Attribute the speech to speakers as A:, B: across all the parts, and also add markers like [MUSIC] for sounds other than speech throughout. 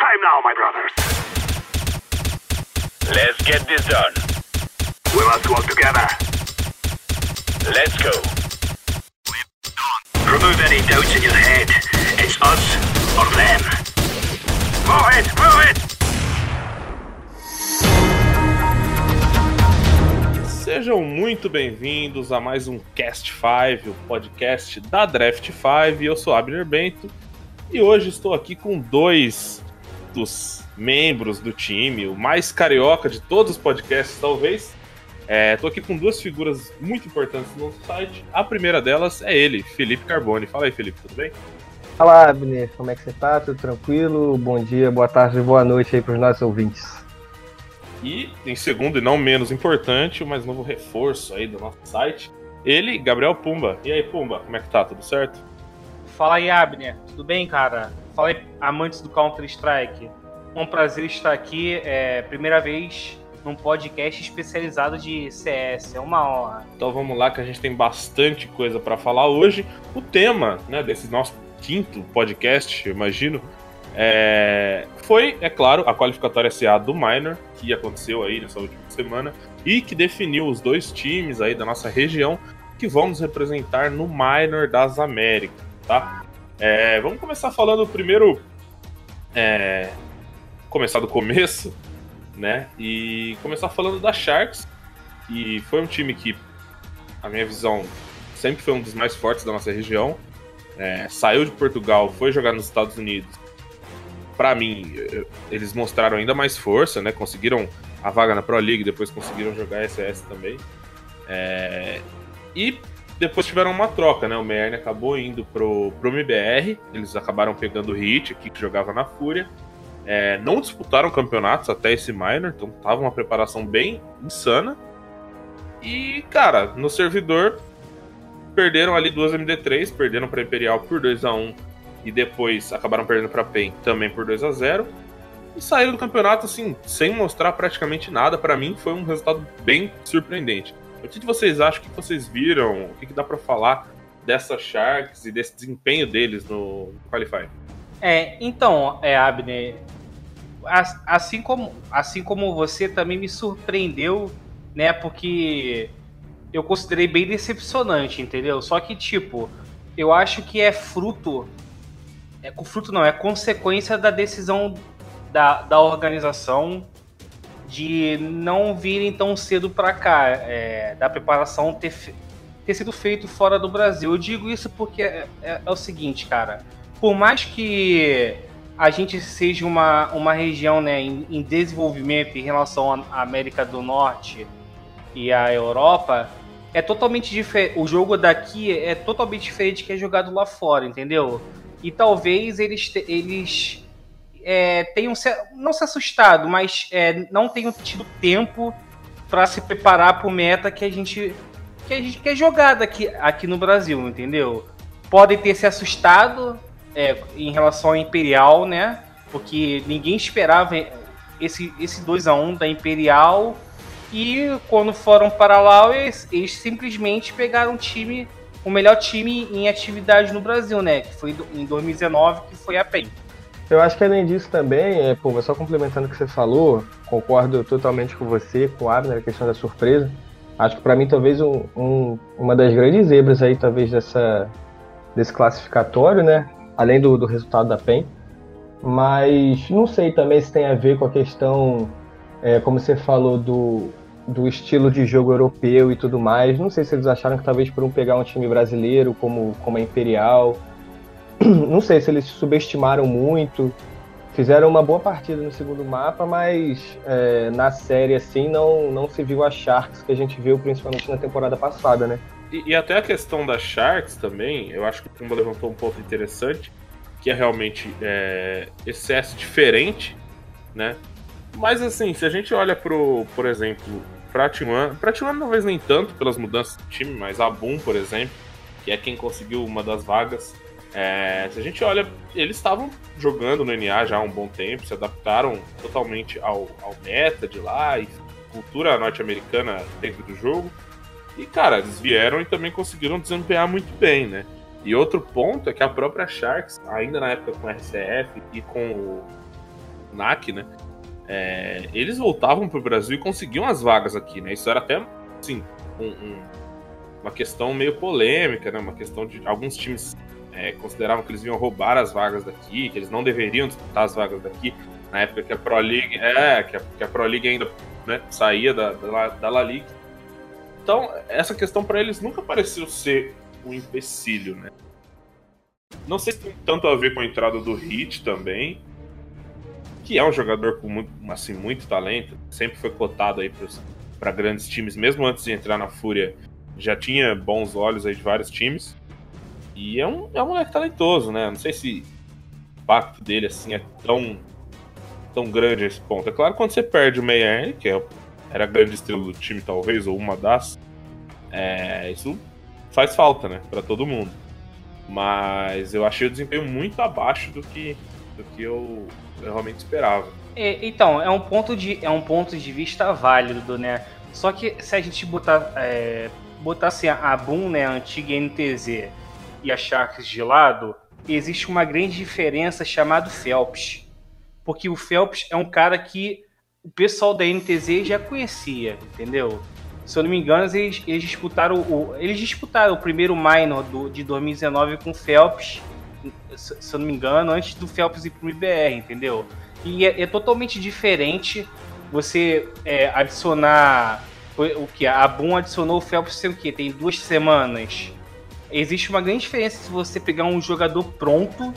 A: time now, my brothers.
B: Let's get this done.
A: We must work together.
B: Let's go.
A: Remove any doubts in your head. It's us or them. Move it, move it!
C: Sejam muito bem-vindos a mais um Cast 5, o podcast da Draft 5. Eu sou Abner Bento e hoje estou aqui com dois dos membros do time, o mais carioca de todos os podcasts, talvez. Estou aqui com duas figuras muito importantes no nosso site. A primeira delas é ele, Felipe Carboni. Fala aí, Felipe, tudo bem?
D: Fala, Abner, como é que você tá? Tudo tranquilo? Bom dia, boa tarde, boa noite aí para os nossos ouvintes.
C: E, em segundo e não menos importante, o mais novo reforço aí do nosso site, ele, Gabriel Pumba. E aí, Pumba, como é que tá? Tudo certo?
E: Fala aí, Abner. Tudo bem, cara? Fala aí, amantes do Counter-Strike. Um prazer estar aqui. É primeira vez num podcast especializado de CS. É uma honra.
C: Então vamos lá que a gente tem bastante coisa para falar hoje. O tema, né, desse nosso quinto podcast, eu imagino, é... foi, é claro, a qualificatória SA do Minor, que aconteceu aí nessa última semana, e que definiu os dois times aí da nossa região que vão nos representar no Minor das Américas, tá? É... vamos começar falando primeiro. É... Começar do começo, né? E começar falando da Sharks, que foi um time que, a minha visão, sempre foi um dos mais fortes da nossa região. É, saiu de Portugal, foi jogar nos Estados Unidos. Para mim, eles mostraram ainda mais força, né? Conseguiram a vaga na Pro League, depois conseguiram jogar SS também. É, e depois tiveram uma troca, né? O Meierne acabou indo pro, pro MBR, eles acabaram pegando o Hit aqui, que jogava na Fúria. É, não disputaram campeonatos até esse minor, então tava uma preparação bem insana. E, cara, no servidor perderam ali duas MD3, perderam para Imperial por 2 a 1 e depois acabaram perdendo para PEN também por 2 a 0 e saíram do campeonato assim, sem mostrar praticamente nada. Para mim foi um resultado bem surpreendente. O que vocês acham? O que vocês viram? O que dá para falar dessa Sharks e desse desempenho deles no Qualify?
E: É, então, é, Abner, assim como, assim como você também me surpreendeu, né? Porque eu considerei bem decepcionante, entendeu? Só que, tipo, eu acho que é fruto. É fruto não, é consequência da decisão da, da organização de não virem tão cedo para cá, é, da preparação ter, ter sido feito fora do Brasil. Eu digo isso porque é, é, é o seguinte, cara. Por mais que a gente seja uma, uma região né, em, em desenvolvimento em relação à América do Norte e à Europa, é totalmente diferente. O jogo daqui é totalmente diferente que é jogado lá fora, entendeu? E talvez eles, eles é, tenham se, não se assustado, mas é, não tenham tido tempo para se preparar para o meta que a gente que a gente quer jogar aqui, no Brasil, entendeu? Podem ter se assustado é, em relação ao Imperial, né? Porque ninguém esperava esse, esse 2 a 1 da Imperial. E quando foram para lá, eles, eles simplesmente pegaram o time, o melhor time em atividade no Brasil, né? Que foi em 2019, que foi a PEN.
D: Eu acho que além disso também, é, pô, só complementando o que você falou, concordo totalmente com você, com o Abner, a questão da surpresa. Acho que para mim talvez um, um, uma das grandes zebras aí, talvez dessa, desse classificatório, né? Além do, do resultado da PEN. Mas não sei também se tem a ver com a questão, é, como você falou, do, do estilo de jogo europeu e tudo mais. Não sei se eles acharam que talvez por um pegar um time brasileiro como, como a Imperial [CLEARS THROAT] não sei se eles subestimaram muito. Fizeram uma boa partida no segundo mapa, mas é, na série assim não, não se viu a Sharks que a gente viu principalmente na temporada passada, né?
C: E, e até a questão da Sharks também, eu acho que o Pumba levantou um ponto interessante, que é realmente é, excesso diferente, né? Mas assim, se a gente olha pro, por exemplo, pra T1, pra T1 talvez nem tanto pelas mudanças do time, mas a Boom, por exemplo, que é quem conseguiu uma das vagas é, se a gente olha, eles estavam jogando no NA já há um bom tempo, se adaptaram totalmente ao, ao meta de lá e cultura norte-americana dentro do jogo. E, cara, eles vieram e também conseguiram desempenhar muito bem, né? E outro ponto é que a própria Sharks, ainda na época com o RCF e com o, NAC, né? É, eles voltavam pro Brasil e conseguiam as vagas aqui, né? Isso era até, assim, um, um, uma questão meio polêmica, né? Uma questão de alguns times é, consideravam que eles iam roubar as vagas daqui, que eles não deveriam disputar as vagas daqui. Na época que a Pro League, é, que a, que a Pro League ainda né, saía da, da, da La Liga. Então, essa questão para eles nunca pareceu ser um empecilho, né? Não sei se tem tanto a ver com a entrada do Hit também, que é um jogador com muito, assim, muito talento, sempre foi cotado aí para grandes times, mesmo antes de entrar na Fúria, já tinha bons olhos aí de vários times. E é um, é um moleque talentoso, né? Não sei se o impacto dele assim é tão, tão grande a esse ponto. É claro, quando você perde o Meyer, que é, era a grande estrela do time, talvez, ou uma das, é, isso faz falta, né? Para todo mundo. Mas eu achei o desempenho muito abaixo do que, do que eu, eu realmente esperava.
E: É, então, é um, ponto de, é um ponto de vista válido, né? Só que se a gente botar, é, botasse a Boom, né, a antiga NTZ, e a Sharks de lado, existe uma grande diferença chamada Phelps. Porque o Phelps é um cara que o pessoal da NTZ já conhecia, entendeu? Se eu não me engano, eles, eles disputaram o, eles disputaram o primeiro minor do, de 2019 com o Phelps, se eu não me engano, antes do Phelps ir pro IBR, entendeu? E é, é totalmente diferente você é, adicionar o que a Boom adicionou o Phelps sei o tem duas semanas existe uma grande diferença se você pegar um jogador pronto,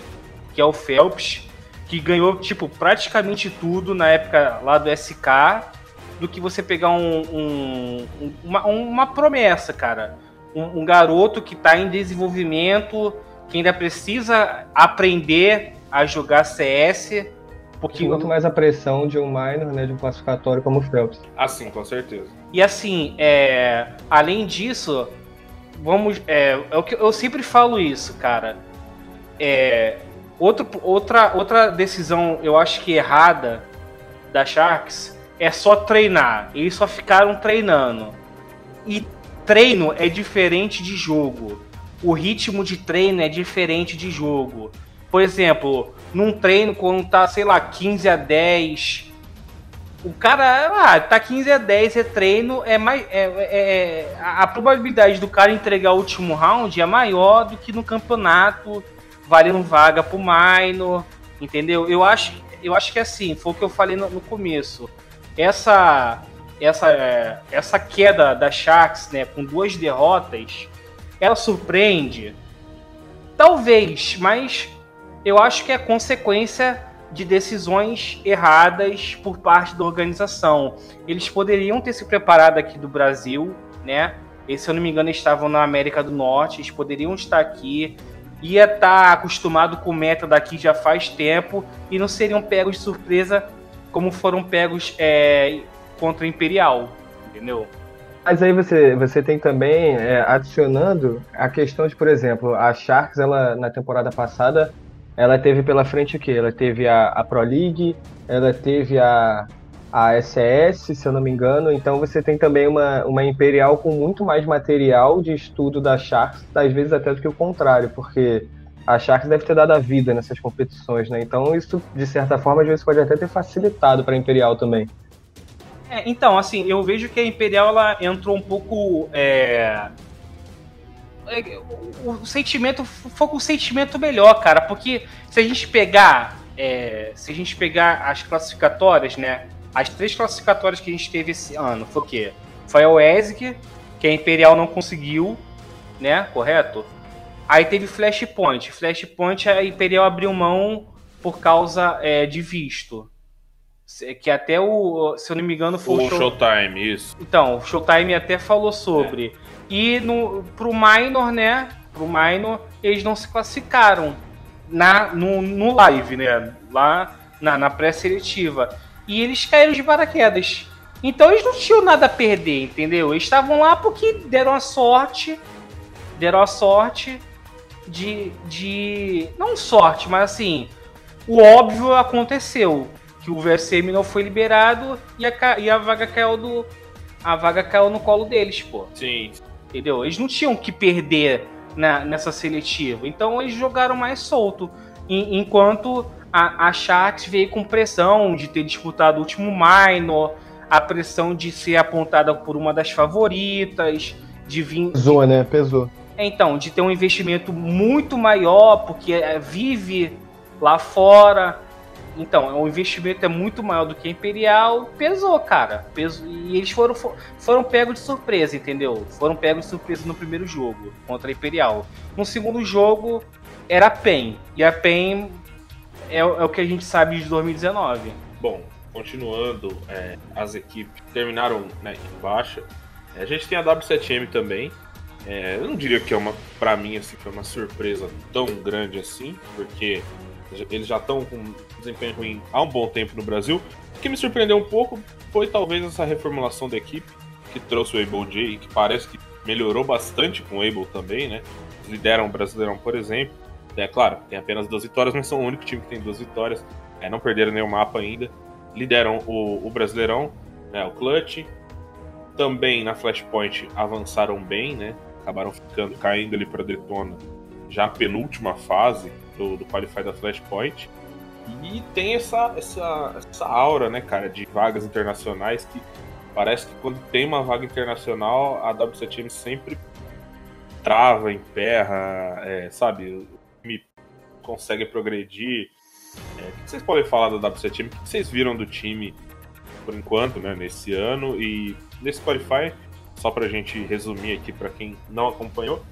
E: que é o Phelps, que ganhou, tipo, praticamente tudo na época lá do SK, do que você pegar um, um, uma, uma, promessa, cara. Um, um, garoto que está em desenvolvimento, que ainda precisa aprender a jogar CS.
D: Porque quanto mais a pressão de um minor, né, de um classificatório como o Phelps.
C: Assim, com certeza.
E: E assim, é, além disso, vamos. É, é o que eu sempre falo isso, cara. É, outro, outra, outra decisão, eu acho que errada da Sharks é só treinar. Eles só ficaram treinando. E treino é diferente de jogo. O ritmo de treino é diferente de jogo. Por exemplo, num treino, quando tá, sei lá, 15 a 10, o cara, ah, tá 15 a 10 é treino, é mais. É, é, é, a probabilidade do cara entregar o último round é maior do que no campeonato, valendo vaga pro minor, entendeu? Eu acho, eu acho que é assim, foi o que eu falei no, no começo. Essa, essa, é, essa queda da Sharks, né, com duas derrotas, ela surpreende? Talvez, mas eu acho que é consequência de decisões erradas por parte da organização. Eles poderiam ter se preparado aqui do Brasil, né? E, se eu não me engano, estavam na América do Norte, eles poderiam estar aqui, ia estar acostumado com meta daqui já faz tempo e não seriam pegos de surpresa como foram pegos é, contra o Imperial, entendeu?
D: Mas aí você, você tem também, é, adicionando a questão de, por exemplo, a Sharks, ela na temporada passada ela teve pela frente o quê? Ela teve a, a Pro League, ela teve a, a SS, se eu não me engano. Então você tem também uma, uma Imperial com muito mais material de estudo da Sharks, às vezes até do que o contrário, porque a Sharks deve ter dado a vida nessas competições, né? Então isso, de certa forma, às vezes pode até ter facilitado para a Imperial também.
E: É, então, assim, eu vejo que a Imperial ela entrou um pouco é, é, o, sentimento foi com o sentimento melhor, cara, porque se a gente pegar é, se a gente pegar as classificatórias, né? As três classificatórias que a gente teve esse ano foi o quê? Foi a OESIC, que a Imperial não conseguiu, né? Correto? Aí teve Flashpoint. Flashpoint a Imperial abriu mão por causa é, de visto. Que até o, se eu não me engano, foi
C: o, o show... Showtime, isso.
E: Então, o Showtime até falou sobre. É. E no, pro minor, né? Pro minor, eles não se classificaram na, no, no live, né? Lá na, na pré-seletiva. E eles caíram de paraquedas. Então eles não tinham nada a perder, entendeu? Eles estavam lá porque deram a sorte. Deram a sorte de. de não sorte, mas assim. O óbvio aconteceu. Que o VSM não foi liberado e a, e a vaga caiu do. A vaga caiu no colo deles, pô.
C: Sim
E: entendeu? Eles não tinham que perder na, nessa seletiva, então eles jogaram mais solto, enquanto a, a Sharks veio com pressão de ter disputado o último minor, a pressão de ser apontada por uma das favoritas, de vir.
D: Pesou, né? Pesou.
E: Então, de ter um investimento muito maior, porque é, vive lá fora. Então, o investimento é muito maior do que a Imperial. Pesou, cara. Pesou, e eles foram, foram pegos de surpresa, entendeu? Foram pegos de surpresa no primeiro jogo contra a Imperial. No segundo jogo, era a PEN. E a PEN é, é o que a gente sabe de 2019.
C: Bom, continuando, é, as equipes terminaram né, em baixa. É, a gente tem a W7M também. É, eu não diria que é uma, para mim, assim, foi uma surpresa tão grande assim, porque eles já estão com desempenho ruim há um bom tempo no Brasil. O que me surpreendeu um pouco foi talvez essa reformulação da equipe, que trouxe o Able J, que parece que melhorou bastante com o Able também, né? lideram o Brasileirão, por exemplo. É claro, tem apenas duas vitórias, mas são o único time que tem duas vitórias. É, não perderam nenhum mapa ainda. Lideram o, o Brasileirão, né, o Clutch. Também na Flashpoint avançaram bem, né? Acabaram ficando caindo ali para Daytona, já a penúltima fase do, do Qualify da Flashpoint. E tem essa, essa, essa aura, né, cara, de vagas internacionais que parece que quando tem uma vaga internacional, a W7M sempre trava, emperra, é, sabe? me consegue progredir. É, o que vocês podem falar da W7M? O que vocês viram do time por enquanto, né, nesse ano? E nesse Qualify, só pra gente resumir aqui para quem não acompanhou,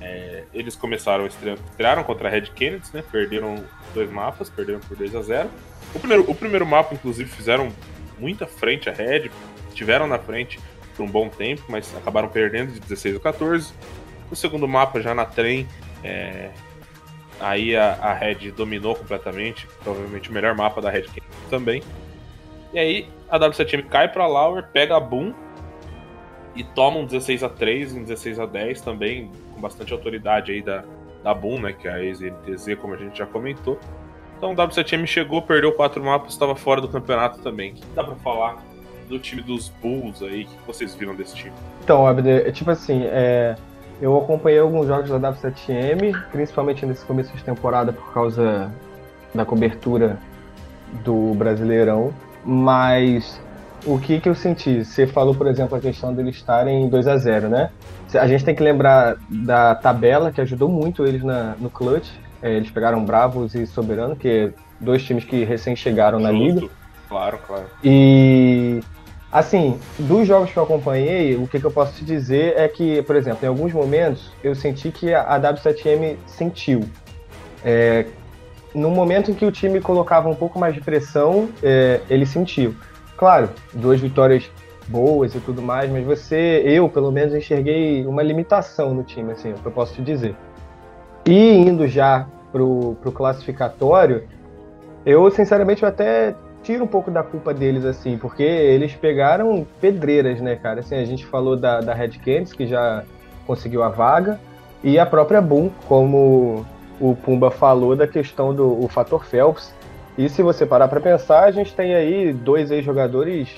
C: é, eles começaram, estrearam contra a Red Kennedy, né? Perderam dois mapas, perderam por 2 a 0 o primeiro, o primeiro mapa, inclusive, fizeram muita frente a Red, estiveram na frente por um bom tempo, mas acabaram perdendo de 16 a 14. O segundo mapa, já na trem, é, aí a, a Red dominou completamente, provavelmente o melhor mapa da Red também. E aí a W7M cai para Lauer, pega a Boom e toma um 16 a 3 um 16 a 10 também, com bastante autoridade aí da, da Boom, né, que é a ex-NTZ, como a gente já comentou. Então o W7M chegou, perdeu quatro mapas, estava fora do campeonato também. O que dá para falar do time dos Bulls aí? O que vocês viram desse time?
D: Então, Abder, é tipo assim, é, eu acompanhei alguns jogos da W7M, principalmente nesse começo de temporada por causa da cobertura do Brasileirão, mas o que, que eu senti? Você falou, por exemplo, a questão deles estarem 2 a 0 né? A gente tem que lembrar da tabela que ajudou muito eles na, no clutch. É, eles pegaram Bravos e Soberano, que é dois times que recém chegaram Justo. na liga.
C: Claro, claro.
D: E Assim, dos jogos que eu acompanhei, o que, que, eu posso te dizer é que, por exemplo, em alguns momentos eu senti que a W7M sentiu. É, no momento em que o time colocava um pouco mais de pressão, é, ele sentiu. Claro, duas vitórias boas e tudo mais, mas você, eu pelo menos enxerguei uma limitação no time, assim, é eu posso te dizer. E indo já pro, pro classificatório, eu sinceramente eu até tiro um pouco da culpa deles, assim, porque eles pegaram pedreiras, né, cara? Assim, a gente falou da, da Red Canids, que já conseguiu a vaga, e a própria Boom, como o Pumba falou da questão do fator Phelps. E se você parar para pensar, a gente tem aí dois ex-jogadores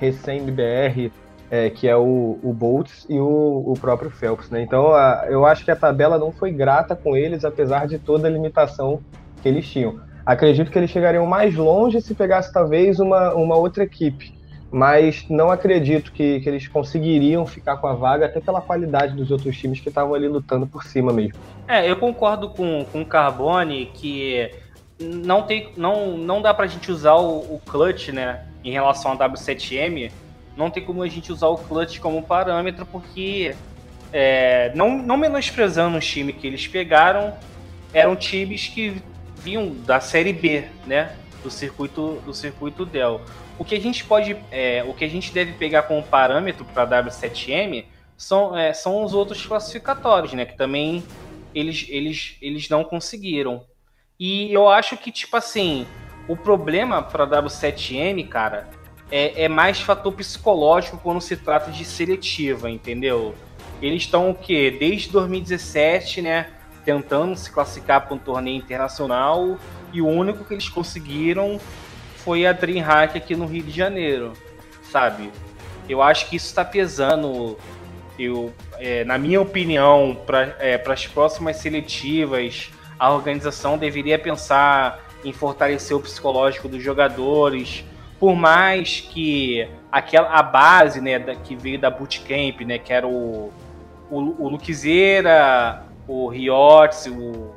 D: recém-BR, é, que é o, o Boltz e o, o próprio Phelps, né? Então a, eu acho que a tabela não foi grata com eles, apesar de toda a limitação que eles tinham. Acredito que eles chegariam mais longe se pegasse talvez uma, uma outra equipe, mas não acredito que, que eles conseguiriam ficar com a vaga até pela qualidade dos outros times que estavam ali lutando por cima mesmo.
E: É, eu concordo com, com o Carbone que não, tem, não, não dá pra gente usar o, o clutch, né, em relação ao W7M, não tem como a gente usar o clutch como parâmetro, porque é, não, não menosprezando o time que eles pegaram, eram times que vinham da série B, né? Do circuito do circuito Dell. O que a gente pode, é, o que a gente deve pegar como parâmetro para W7M são, é, são os outros classificatórios, né? Que também eles, eles, eles não conseguiram. E eu acho que tipo assim, o problema para W7M, cara, é, é mais fator psicológico quando se trata de seletiva, entendeu? Eles estão o quê? Desde 2017, né? tentando se classificar para um torneio internacional e o único que eles conseguiram foi a DreamHack aqui no Rio de Janeiro, sabe? Eu acho que isso está pesando, eu, é, na minha opinião, para é, as próximas seletivas, a organização deveria pensar em fortalecer o psicológico dos jogadores. Por mais que aquela a base, né, da, que veio da bootcamp, né, que era o o, o o Riotz, o,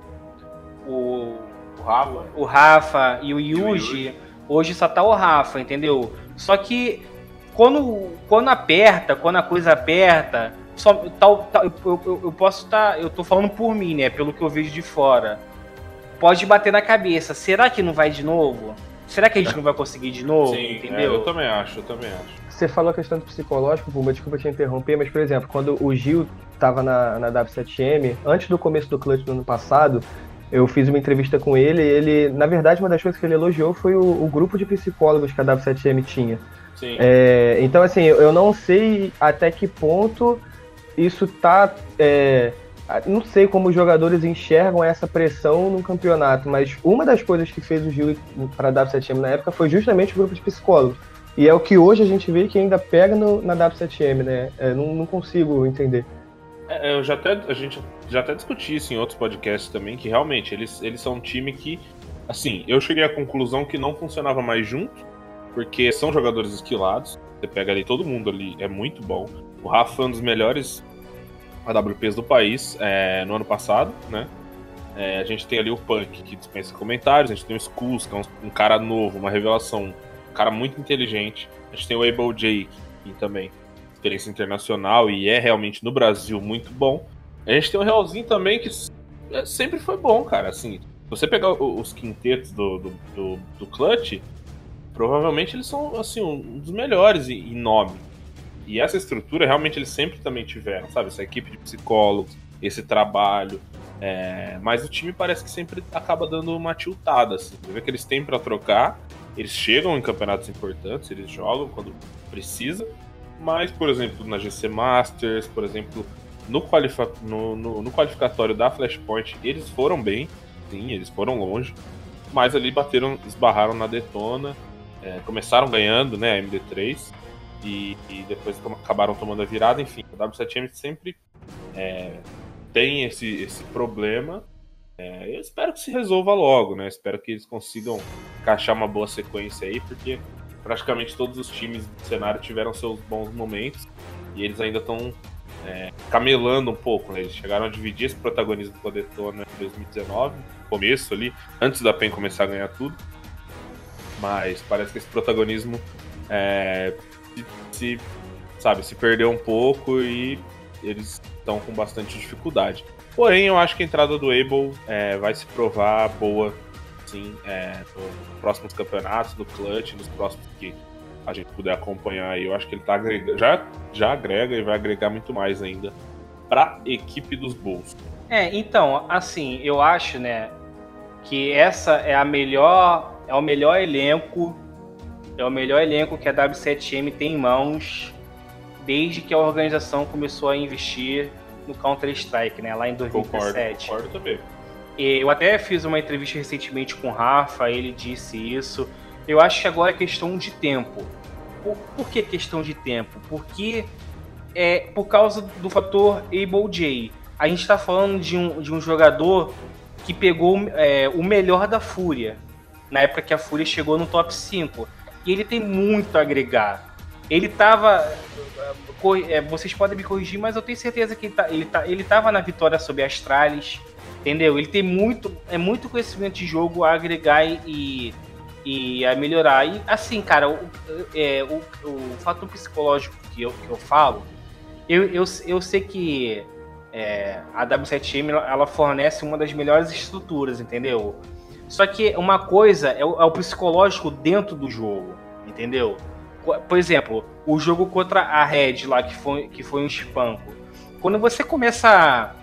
E: o
C: O Rafa.
E: o Rafa e o Yuji, hoje só tá o Rafa, entendeu? Só que quando, quando aperta, quando a coisa aperta, só, tal, tal- eu, eu- eu posso estar. eu tô falando por mim, né? Pelo que eu vejo de fora. Pode bater na cabeça. Será que não vai de novo? Será que a gente não vai conseguir de novo?
C: Sim, é,
E: entendeu?
C: eu também acho, eu também acho.
D: Você falou a questão do psicológico, Puma, desculpa te interromper, mas, por exemplo, quando o Gil tava na, na W7M, antes do começo do Clutch do ano passado, eu fiz uma entrevista com ele e ele, na verdade, uma das coisas que ele elogiou foi o, o grupo de psicólogos que a W7M tinha.
C: Sim.
D: É, então, assim, eu não sei até que ponto isso tá. é, não sei como os jogadores enxergam essa pressão no campeonato, mas uma das coisas que fez o Gil para a W7M na época foi justamente o grupo de psicólogos. E é o que hoje a gente vê que ainda pega no- na W7M, né? É, não, não consigo entender.
C: É, eu já até, a gente já até discutiu isso em outros podcasts também, que realmente eles, eles são um time que, assim, eu cheguei à conclusão que não funcionava mais junto, porque são jogadores esquilados. Você pega ali, todo mundo ali é muito bom. O Rafa foi um dos melhores AWPs do país é, no ano passado, né? É, a gente tem ali o Punk, que dispensa comentários, a gente tem o Skulls, que é um, um cara novo, uma revelação, um cara muito inteligente. A gente tem o Able J, que também experiência internacional e é realmente no Brasil muito bom. A gente tem o Realzinho também, que é, sempre foi bom, cara. Assim, se você pegar os quintetos do, do, do, do Clutch, provavelmente eles são assim, um dos melhores em nome. E essa estrutura realmente eles sempre também tiveram, sabe? Essa equipe de psicólogos, esse trabalho. é, Mas o time parece que sempre acaba dando uma tiltada, assim. Você vê que eles têm pra trocar, eles chegam em campeonatos importantes, eles jogam quando precisa. Mas, por exemplo, na GC Masters, por exemplo, no, qualifa no, no- no qualificatório da Flashpoint, eles foram bem, sim, eles foram longe, mas ali bateram, esbarraram na Detona, é, começaram ganhando, né, a MD3, e, e depois acabaram tomando a virada, enfim, a W7M sempre é, tem esse, esse problema. É, eu espero que se resolva logo, né? Espero que eles consigam encaixar uma boa sequência aí, porque praticamente todos os times do cenário tiveram seus bons momentos e eles ainda estão é, camelando um pouco, né? Eles chegaram a dividir esse protagonismo com a Detona em 2019, no começo ali, antes da PEN começar a ganhar tudo. Mas parece que esse protagonismo é, se, se, sabe, se perdeu um pouco e eles estão com bastante dificuldade. Porém, eu acho que a entrada do Able é, vai se provar boa, sim, é, nos próximos campeonatos, do Clutch, nos próximos que a gente puder acompanhar aí. Eu acho que ele tá agregando, já, já agrega e vai agregar muito mais ainda pra equipe dos Bulls.
E: É, então, assim, eu acho, né, que essa é a melhor, é o melhor elenco, é o melhor elenco que a W7M tem em mãos desde que a organização começou a investir no Counter Strike, né, lá em
C: Concordo,
E: 2017.
C: concordo também.
E: E Eu até fiz uma entrevista recentemente com o Rafa, ele disse isso. Eu acho que agora é questão de tempo. Por, por que questão de tempo? Porque é por causa do fator Able J. A gente está falando de um, de um jogador que pegou é, o melhor da Fúria, na época que a Fúria chegou no top 5. E ele tem muito a agregar. Ele tava. é, vocês podem me corrigir, mas eu tenho certeza que ele, tá, ele, tá, ele tava na vitória sobre Astralis. Entendeu? Ele tem muito, é muito conhecimento de jogo a agregar e, e a melhorar. E assim, cara, o, é, o, o fator psicológico que eu, que eu falo, eu, eu, eu sei que é, a W7M ela- ela fornece uma das melhores estruturas, entendeu? Só que uma coisa é o, é o psicológico dentro do jogo, entendeu? Por exemplo, o jogo contra a Red lá, que foi, que foi um espanco. Quando você começa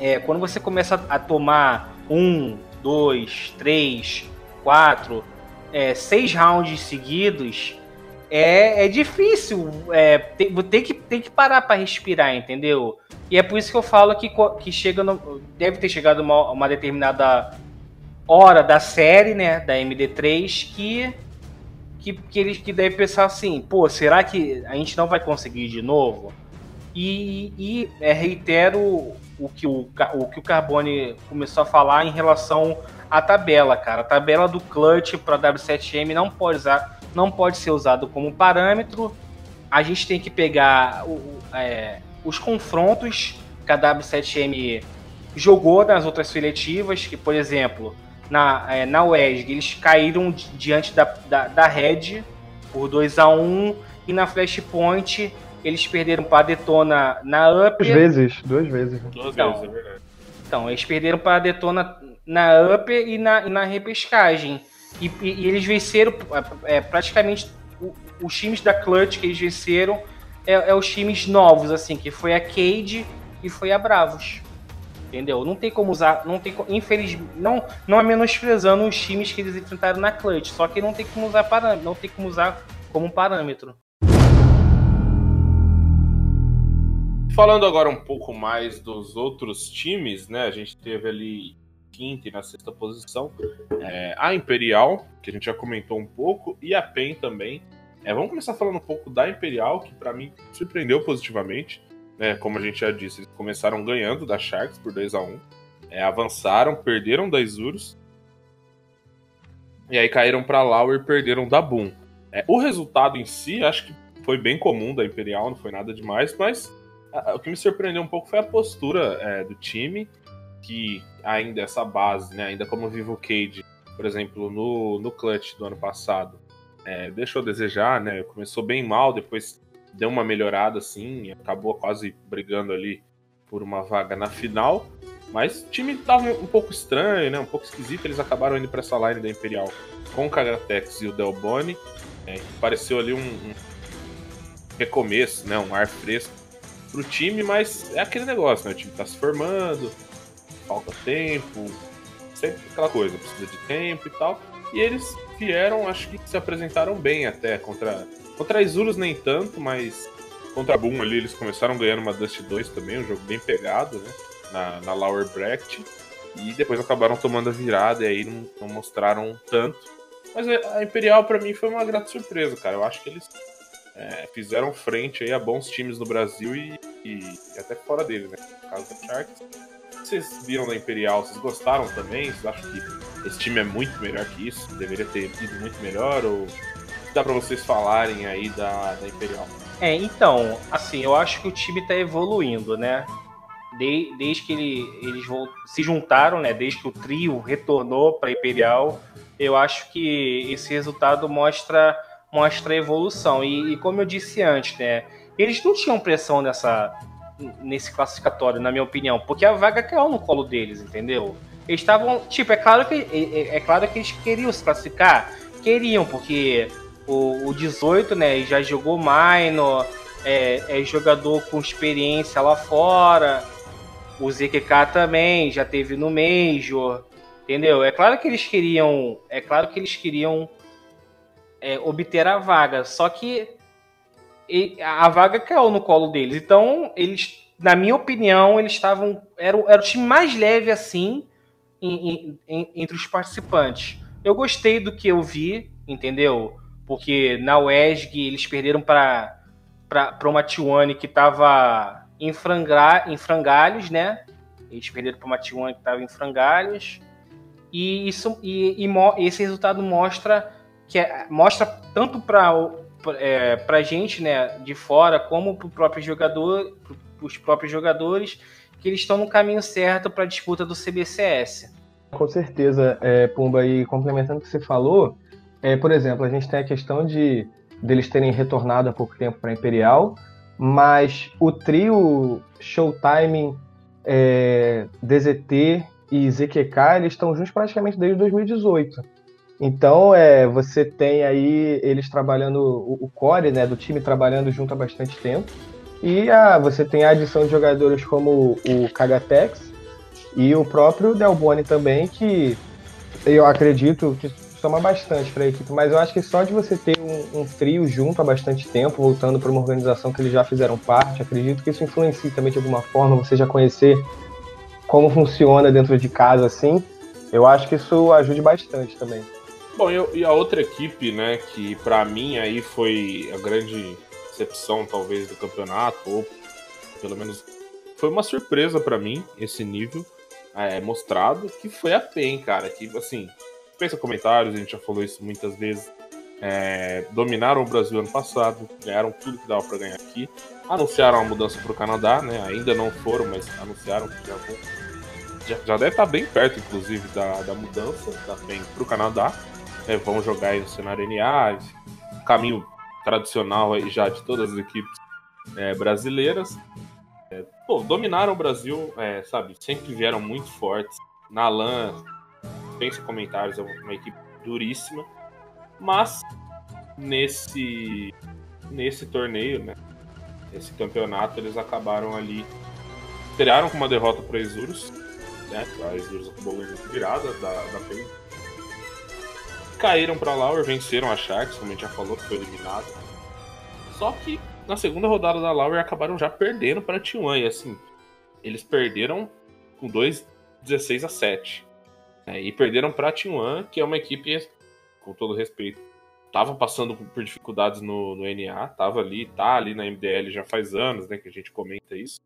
E: é, quando você começa a tomar um, dois, três, quatro, é, seis rounds seguidos, é, é difícil. É, tem, tem, que, tem que parar para respirar, entendeu? E é por isso que eu falo que, que chega no- deve ter chegado uma, uma determinada hora da série, né, da MD3, que, que, que eles que devem pensar assim, pô, será que a gente não vai conseguir de novo? E, e é, reitero o que o, o que o Carbone começou a falar em relação à tabela, cara. A tabela do clutch para W7M não pode, usar, não pode ser usado como parâmetro. A gente tem que pegar o, é, os confrontos que a W7M jogou nas outras seletivas, que, por exemplo, na, é, na WESG eles caíram diante da, da, da Red por 2 a 1 e na Flashpoint eles perderam para a Detona na Up.
D: Duas vezes, duas vezes.
C: Duas
E: Então.
C: vezes, é verdade.
E: Então, eles perderam para a Detona na Up e na, e na repescagem. E, e- e eles venceram é, praticamente o- os times da Clutch que eles venceram é, é os times novos, assim, que foi a Cade e foi a Bravos. Entendeu? Não tem como usar, não tem, infelizmente, não, não é menosprezando os times que eles enfrentaram na Clutch, só que não tem como usar parâmetro, não tem como usar como parâmetro.
C: Falando agora um pouco mais dos outros times, né? A gente teve ali quinta e na sexta posição é, a Imperial, que a gente já comentou um pouco, e a PEN também. É, vamos começar falando um pouco da Imperial, que pra mim surpreendeu positivamente. Né? Como a gente já disse, eles começaram ganhando da Sharks por 2 a 1 é, avançaram, perderam da Isurus. E aí caíram pra Lauer e perderam da Boom. É, o resultado em si, acho que foi bem comum da Imperial, não foi nada demais, mas a- o que me surpreendeu um pouco foi a postura é, do time, que ainda essa base, né, ainda como Vivo Cage, por exemplo, no, no clutch do ano passado, é, deixou a desejar, né, começou bem mal, depois deu uma melhorada assim, acabou quase brigando ali por uma vaga na final, mas o time tava um pouco estranho, né, um pouco esquisito, eles acabaram indo para essa line da Imperial com o Kagatex e o Delboni, é, que pareceu ali um, um recomeço, né, um ar fresco pro time, mas é aquele negócio, né? O time tá se formando, falta tempo, sempre aquela coisa, precisa de tempo e tal. E eles vieram, acho que se apresentaram bem até contra. Contra Isurus nem tanto, mas contra Boom ali eles começaram ganhando uma Dust 2 também, um jogo bem pegado, né? Na, na Lower Bracket. E depois acabaram tomando a virada e aí não, não mostraram tanto. Mas a a Imperial pra mim foi uma grata surpresa, cara. Eu acho que eles é, fizeram frente aí a bons times no Brasil e, e até fora dele, né? No caso da Sharks. Vocês viram da Imperial? Vocês gostaram também? Vocês acham que esse time é muito melhor que isso? Deveria ter ido muito melhor? Ou dá pra vocês falarem aí da, da Imperial?
E: É, então, assim, eu acho que o time tá evoluindo, né? De- desde que ele- eles se juntaram, né? Desde que o trio retornou para Imperial, eu acho que esse resultado mostra mostra a evolução. E, e como eu disse antes, né? Eles não tinham pressão nessa nesse classificatório, na minha opinião, porque a vaga caiu no colo deles, entendeu? Eles estavam, tipo, é claro que é, é- é claro que eles queriam se classificar, queriam, porque o, o 18, né, já jogou minor, é, é jogador com experiência lá fora. O ZQK também já teve no Major, entendeu? É claro que eles queriam, é claro que eles queriam é, obter a vaga, só que a vaga caiu no colo deles. Então eles, na minha opinião, eles estavam era, era o time mais leve assim em- em- entre os participantes. Eu gostei do que eu vi, entendeu? Porque na WESG eles perderam para para uma Tijuana que estava em, em frangalhos, né? Eles perderam para uma Tijuana que estava em frangalhos. E isso e, e esse resultado mostra que é- mostra tanto para é, para gente, né, de fora, como para próprio os próprios jogadores, que eles estão no caminho certo para a disputa do CBCS.
D: Com certeza, é, Pumba, e complementando o que você falou, é, por exemplo, a gente tem a questão de deles terem retornado há pouco tempo para Imperial, mas o trio Showtime, é, DZT e ZQK, eles estão juntos praticamente desde 2018. Então, é, você tem aí eles trabalhando, o, o core né, do time trabalhando junto há bastante tempo, e a, você tem a adição de jogadores como o Kagatex, e o próprio Delboni também, que eu acredito que soma bastante para a equipe, mas eu acho que só de você ter um, um trio junto há bastante tempo, voltando para uma organização que eles já fizeram parte, acredito que isso influencia também de alguma forma, você já conhecer como funciona dentro de casa assim, eu acho que isso ajude bastante também.
C: Bom, e, e a outra equipe, né, que pra mim aí foi a grande decepção, talvez, do campeonato, ou pelo menos foi uma surpresa para mim esse nível é, mostrado, que foi a PEN, cara. Que, assim, pensa comentários, a gente já falou isso muitas vezes. É, dominaram o Brasil ano passado, ganharam tudo que dava para ganhar aqui. Anunciaram a mudança para o Canadá, né? Ainda não foram, mas anunciaram que já vão. Já, já deve estar bem perto, inclusive, da, da mudança da PEN para o Canadá. É, vão jogar aí no cenário NA, caminho tradicional aí já de todas as equipes é, brasileiras. É, pô, dominaram o Brasil, é, sabe? Sempre vieram muito fortes. Na LAN, pensa comentários, é uma equipe duríssima. Mas nesse nesse torneio, né? Esse campeonato, eles acabaram ali. Estrearam com uma derrota para Isurus. Né? A Isurus acabou ganhando virada da, da PEN. Caíram para Lauer, venceram a Sharks, como a gente já falou, que foi eliminado. Só que na segunda rodada da Lauer acabaram já perdendo para T1. E assim, eles perderam com 2 16 a 7. Né? E perderam para T1, que é uma equipe, com todo respeito, tava passando por dificuldades no, no NA, tava ali, tá ali na MDL já faz anos, né, que a gente comenta isso,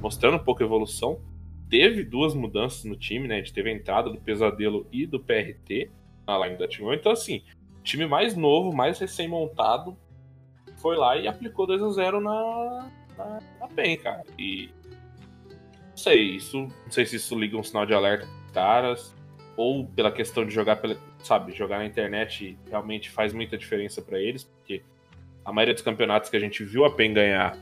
C: mostrando um pouco a evolução. Teve duas mudanças no time, né? A gente teve a entrada do Pesadelo e do PRT na line da T1. Então, assim, time mais novo, mais recém-montado, foi lá e aplicou 2 a 0 na, na, na PEN, cara. E não sei, isso, não sei se isso liga um sinal de alerta caras, ou pela questão de jogar pela, sabe, jogar na internet realmente faz muita diferença para eles, porque a maioria dos campeonatos que a gente viu a PEN ganhar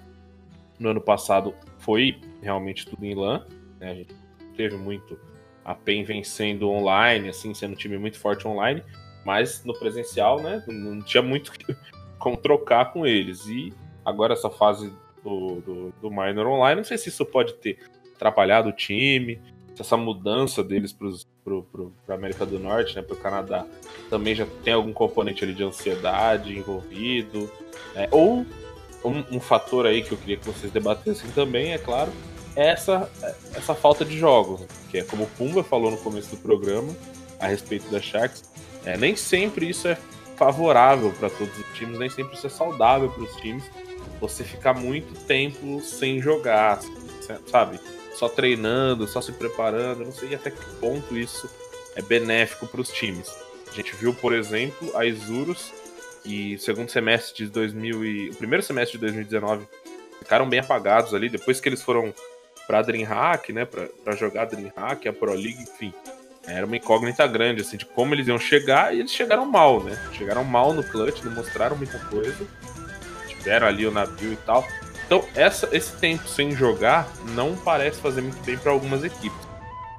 C: no ano passado foi realmente tudo em LAN, né? A gente teve muito a PEN vencendo online, assim, sendo um time muito forte online, mas no presencial, né, não tinha muito [LAUGHS] como trocar com eles. E agora essa fase do, do, do Minor Online, não sei se isso pode ter atrapalhado o time, se essa mudança deles para pro, pro, pra América do Norte, né, pro Canadá, também já tem algum componente ali de ansiedade envolvido, né, ou um, um, fator aí que eu queria que vocês debatessem também, é claro, é essa, essa falta de jogos, que é como o Pumba falou no começo do programa, a respeito da Sharks, é, nem sempre isso é favorável para todos os times, nem sempre isso é saudável para os times. Você ficar muito tempo sem jogar, sabe? Só treinando, só se preparando, não sei até que ponto isso é benéfico para os times. A gente viu, por exemplo, a Isurus e segundo semestre de 2000 e o primeiro semestre de 2019 ficaram bem apagados ali depois que eles foram para DreamHack, né, para jogar DreamHack, a Pro League, enfim era uma incógnita grande, assim, de como eles iam chegar, e eles chegaram mal, né? Chegaram mal no clutch, não mostraram muita coisa. Tiveram ali o navio e tal. Então, essa, esse tempo sem jogar não parece fazer muito bem para algumas equipes.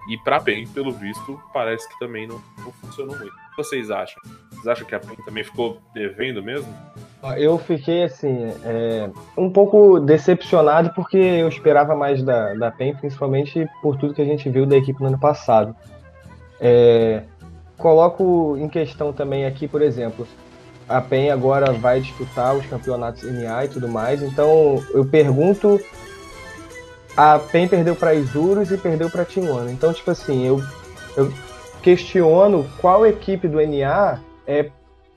C: E para PEN, pelo visto, parece que também não, não funcionou muito. O que vocês acham? Vocês acham que a PEN também ficou devendo mesmo?
D: Eu fiquei, assim, é, um pouco decepcionado porque eu esperava mais da, da PEN, principalmente por tudo que a gente viu da equipe no ano passado. É, coloco em questão também aqui, por exemplo, a PEN agora vai disputar os campeonatos NA e tudo mais, então eu pergunto. A PEN perdeu para Isurus e perdeu para Tijuana. Então, tipo assim, eu, eu questiono qual equipe do NA é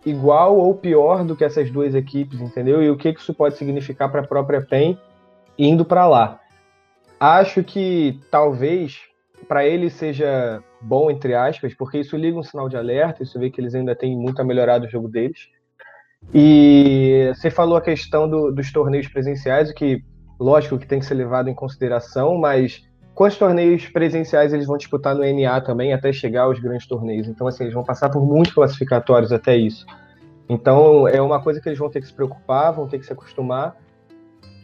D: igual ou pior do que essas duas equipes, entendeu? E o que isso pode significar para a própria PEN indo para lá. Acho que talvez para ele seja bom, entre aspas, porque isso liga um sinal de alerta, isso vê que eles ainda têm muito a melhorar do jogo deles. E você falou a questão do, dos torneios presenciais, o que, lógico, que tem que ser levado em consideração, mas quantos torneios presenciais eles vão disputar no NA também até chegar aos grandes torneios? Então, assim, eles vão passar por muitos classificatórios até isso. Então, é uma coisa que eles vão ter que se preocupar, vão ter que se acostumar.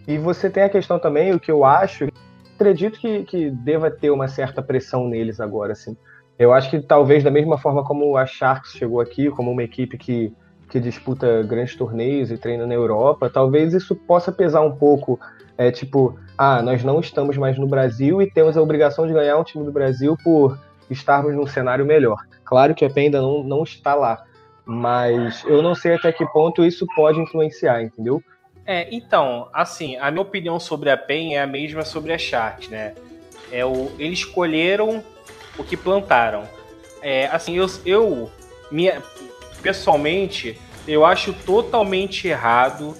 D: E você tem a questão também, o que eu acho, acredito que, que deva ter uma certa pressão neles agora, assim. Eu acho que talvez da mesma forma como a Sharks chegou aqui, como uma equipe que, que disputa grandes torneios e treina na Europa, talvez isso possa pesar um pouco. É tipo, ah, nós não estamos mais no Brasil e temos a obrigação de ganhar um time do Brasil por estarmos num cenário melhor. Claro que a PEN ainda não, não está lá, mas eu não sei até que ponto isso pode influenciar, entendeu?
E: É, então, assim, a minha opinião sobre a PEN é a mesma sobre a Sharks, né? É o, eles escolheram o que plantaram. É, assim, eu, eu minha, pessoalmente, eu acho totalmente errado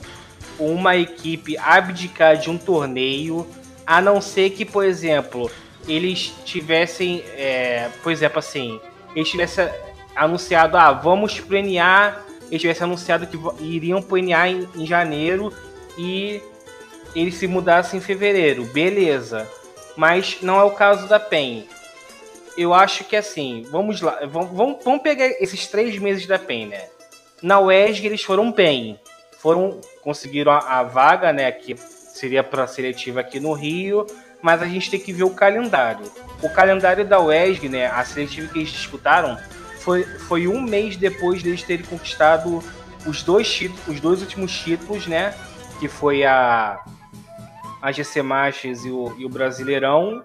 E: uma equipe abdicar de um torneio A não ser que, por exemplo, eles tivessem, é, por exemplo, assim, eles tivessem anunciado, ah, vamos planear, eles tivessem anunciado que iriam planear em, em janeiro e eles se mudassem em fevereiro, beleza. Mas não é o caso da PEN. Eu acho que assim, vamos lá, vamos, vamos, pegar esses três meses da PEN, né? Na UESG eles foram bem, foram conseguiram a, a vaga, né? Que seria para seletiva aqui no Rio, mas a gente tem que ver o calendário. O calendário da UESG, né? A seletiva que eles disputaram foi, foi um mês depois deles terem conquistado os dois títulos, os dois últimos títulos, né? Que foi a a GC Masters e o, e o Brasileirão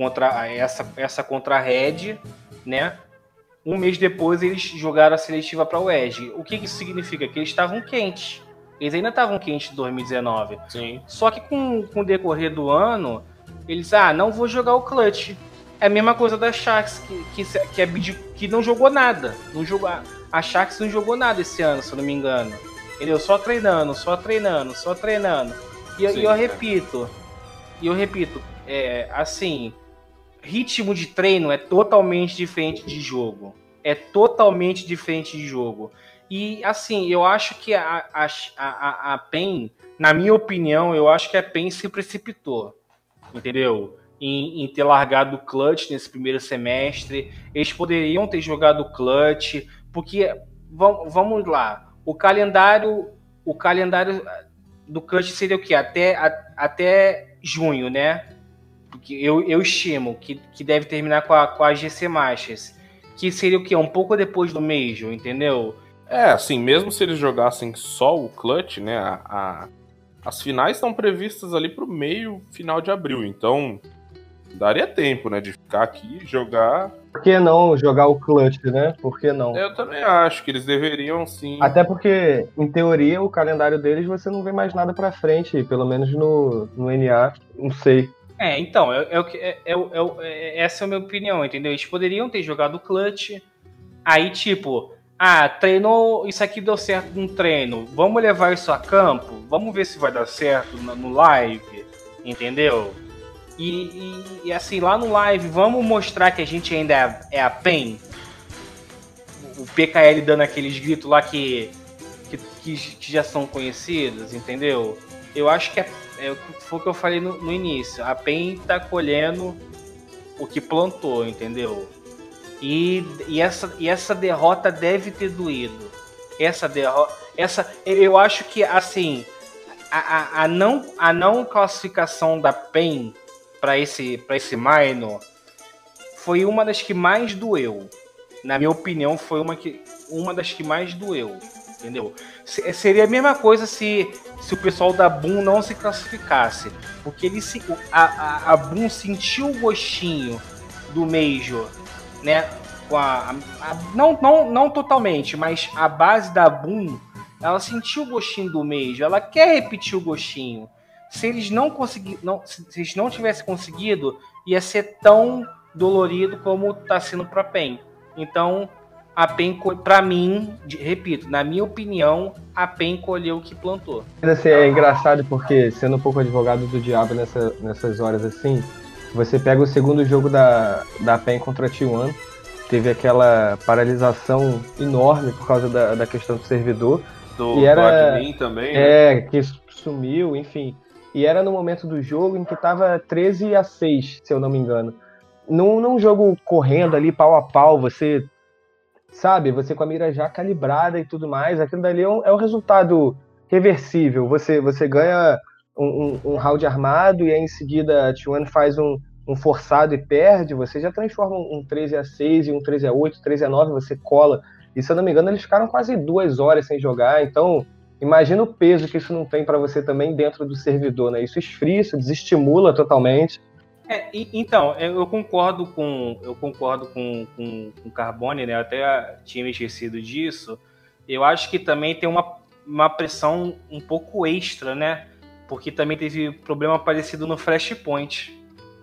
E: contra essa essa contra a Red, né? Um mês depois eles jogaram a seletiva para o UESG. O que isso significa? Que eles estavam quentes. Eles ainda estavam quentes em 2019.
C: Sim.
E: Só que com, com o decorrer do ano, eles, ah, não vou jogar o clutch. É a mesma coisa da Sharks, que, que, que, é, que não jogou nada. Não jogou, a Sharks não jogou nada esse ano, se eu não me engano. Entendeu? Só treinando, só treinando, só treinando. E, Sim, e eu é. repito, e eu repito, é, assim, ritmo de treino é totalmente diferente de jogo. É totalmente diferente de jogo. E assim, eu acho que a, a, a, a PEN, na minha opinião, eu acho que a PEN se precipitou. Entendeu? Em, em, ter largado o clutch nesse primeiro semestre. Eles poderiam ter jogado o clutch, porque vamos, vamos lá. O calendário, o calendário do clutch seria o quê? Até, a, até junho, né? Porque eu, eu estimo que, que deve terminar com a, com a GC Masters. Que seria o quê? Um pouco depois do Major, entendeu?
C: É, assim, mesmo se eles jogassem só o clutch, né? A, a, as finais estão previstas ali pro meio, final de abril. Então, daria tempo, né? De ficar aqui e jogar.
D: Por que não jogar o clutch, né? Por que não?
C: Eu também acho que eles deveriam sim.
D: Até porque, em teoria, o calendário deles você não vê mais nada pra frente, pelo menos no, no NA, não sei.
E: É, então, é, é, é, é, essa é a minha opinião, entendeu? Eles poderiam ter jogado clutch, aí tipo ah, treinou, isso aqui deu certo no treino, vamos levar isso a campo, vamos ver se vai dar certo no live, entendeu? E, e, e assim, lá no live, vamos mostrar que a gente ainda é, é a PEN. O PKL dando aqueles gritos lá que, que, que, já são conhecidos, entendeu? Eu acho que é, é, foi o que eu falei no, no início. A PEN tá colhendo o que plantou, entendeu? E, e, essa, e essa derrota deve ter doído. Essa derrota. Essa, eu acho que assim. A, a, a não, a não classificação da PEN para esse, esse minor foi uma das que mais doeu. Na minha opinião, foi uma, que, uma das que mais doeu. Entendeu? Seria a mesma coisa se, se o pessoal da Boom não se classificasse. Porque ele se, a, a, a Boom sentiu o gostinho do Major né? Com a, a, não, não, não totalmente, mas a base da Boom, ela sentiu o gostinho do Major, ela quer repetir o gostinho. Se eles não conseguir, não, se eles não tivessem conseguido, ia ser tão dolorido como está sendo para PEN. Então, a PEN, para mim, repito, na minha opinião, a PEN colheu o que plantou.
D: Assim, é engraçado porque, sendo um pouco advogado do diabo nessa, nessas horas assim, você pega o segundo jogo da, da PEN contra a T1, teve aquela paralisação enorme por causa da, da questão do servidor.
C: Do, e era, do também, né?
D: É, que sumiu, enfim. E era no momento do jogo em que estava 13 a 6, se eu não me engano. Num, num jogo correndo ali, pau a pau, você sabe, você com a mira já calibrada e tudo mais, aquilo dali é um, é um resultado reversível. Você, você ganha um, um, um round armado e aí em seguida a T1 faz um, um forçado e perde, você já transforma um 13 a 6 e um 13 a 8, 13 a 9, você cola. E se eu não me engano, eles ficaram quase duas horas sem jogar, então imagina o peso que isso não tem para você também dentro do servidor, né? Isso esfria, isso desestimula totalmente.
E: É, então, eu concordo com eu concordo com, com, com Carbone, né? Eu até tinha me esquecido disso. Eu acho que também tem uma, uma pressão um pouco extra, né? porque também teve problema parecido no Flashpoint,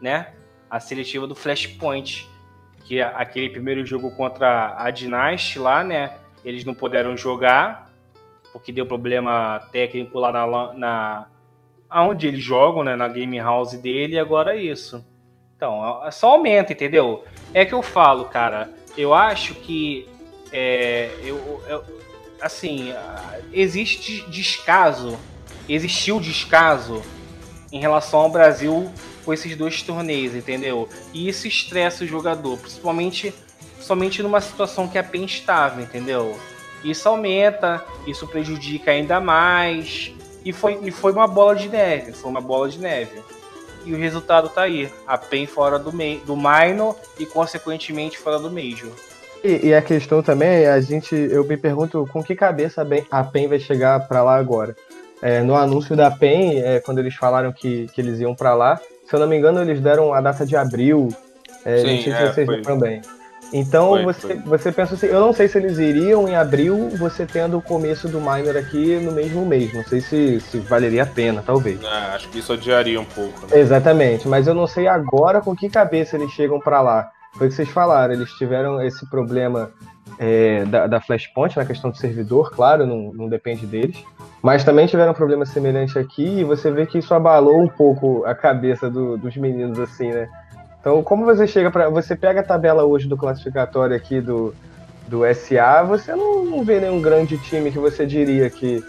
E: né? A seletiva do Flashpoint, que é aquele primeiro jogo contra a Dynasty lá, né? Eles não puderam jogar porque deu problema técnico lá na, na, aonde eles jogam, né, na game house dele, e agora é isso. Então, é só aumenta, entendeu? É que eu falo, cara, eu acho que é, eu, eu, assim, existe descaso, existiu descaso em relação ao Brasil com esses dois torneios, entendeu? E isso estressa o jogador, principalmente somente numa situação que a PEN estava, entendeu? Isso aumenta, isso prejudica ainda mais. E foi, e foi uma bola de neve, foi uma bola de neve. E o resultado tá aí. A PEN fora do, do minor e, consequentemente, fora do Major.
D: E, e, a questão também, a gente, eu me pergunto com que cabeça a PEN vai chegar para lá agora. É, no anúncio da PEN, é, quando eles falaram que, que eles iam para lá, se eu não me engano, eles deram a data de abril. É, Sim, não sei se é, vocês lembram bem. Então foi, você, foi. você pensa assim, eu não sei se eles iriam em abril, você tendo o começo do minor aqui no mesmo mês. Não sei se, se valeria a pena, talvez.
C: É, acho que isso adiaria um pouco. Né?
D: Exatamente, mas eu não sei agora com que cabeça eles chegam para lá. Foi o que vocês falaram, eles tiveram esse problema é, da, da Flashpoint na questão do servidor, claro, não, não depende deles. Mas também tiveram um problema semelhante aqui e você vê que isso abalou um pouco a cabeça do, dos meninos, assim, né? Então, como você chega para. Você pega a tabela hoje do classificatório aqui do, do SA, você não, não vê nenhum grande time que você diria que.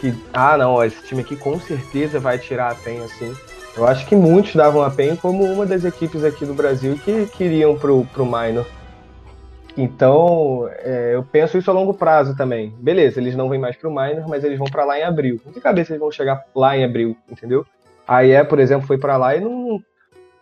D: que ah, não, esse time aqui com certeza vai tirar a PEN assim. Eu acho que muitos davam a PEN como uma das equipes aqui do Brasil que queriam pro, pro minor. Então, é, eu penso isso a longo prazo também. Beleza, eles não vêm mais pro minor, mas eles vão para lá em abril. Com que cabeça eles vão chegar lá em abril, entendeu? A IE, por exemplo, foi para lá e não,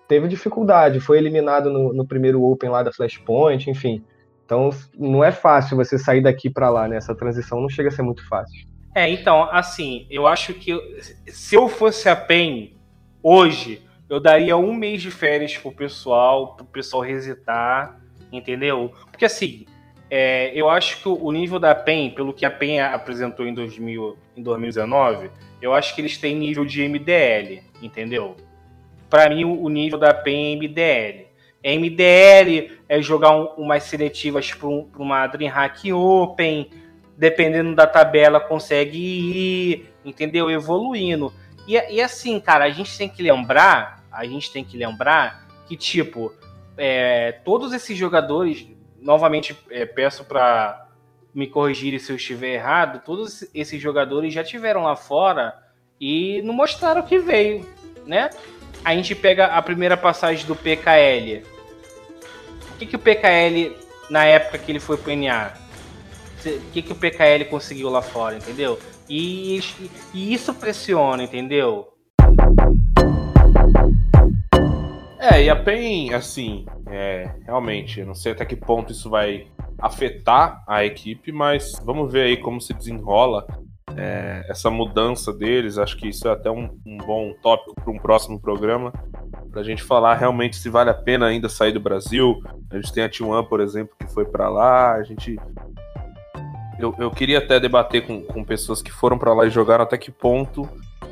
D: teve dificuldade, foi eliminado no, no, primeiro Open lá da Flashpoint, enfim. Então não é fácil você sair daqui para lá, né? Essa transição não chega a ser muito fácil.
E: É, então, assim, eu acho que se eu fosse a PEN hoje, eu daria um mês de férias pro pessoal, pro pessoal resetar, entendeu? Porque assim, é, eu acho que o nível da PEN, pelo que a PEN apresentou em, 2000, em 2019, eu acho que eles têm nível de MDL, entendeu? Para mim, o nível da PEN MDL. MDL é jogar um, umas seletivas para um, uma DreamHack Open, dependendo da tabela, consegue ir, entendeu? Evoluindo. E, e, assim, cara, a gente tem que lembrar, a gente tem que lembrar que, tipo, é, todos esses jogadores, novamente é, peço para me corrigirem se eu estiver errado, todos esses jogadores já tiveram lá fora e não mostraram que veio, né? A gente pega a primeira passagem do PKL. O que, que o PKL, na época que ele foi pro NA, o que, que o PKL conseguiu lá fora, entendeu? E, e isso pressiona, entendeu?
C: É, e a PEN, assim, é, realmente, não sei até que ponto isso vai afetar a equipe, mas vamos ver aí como se desenrola é, essa mudança deles. Acho que isso é até um, um bom tópico para um próximo programa, para a gente falar realmente se vale a pena ainda sair do Brasil. A gente tem a T1, por exemplo, que foi para lá. A gente. Eu, eu queria até debater com, com pessoas que foram para lá e jogaram até que ponto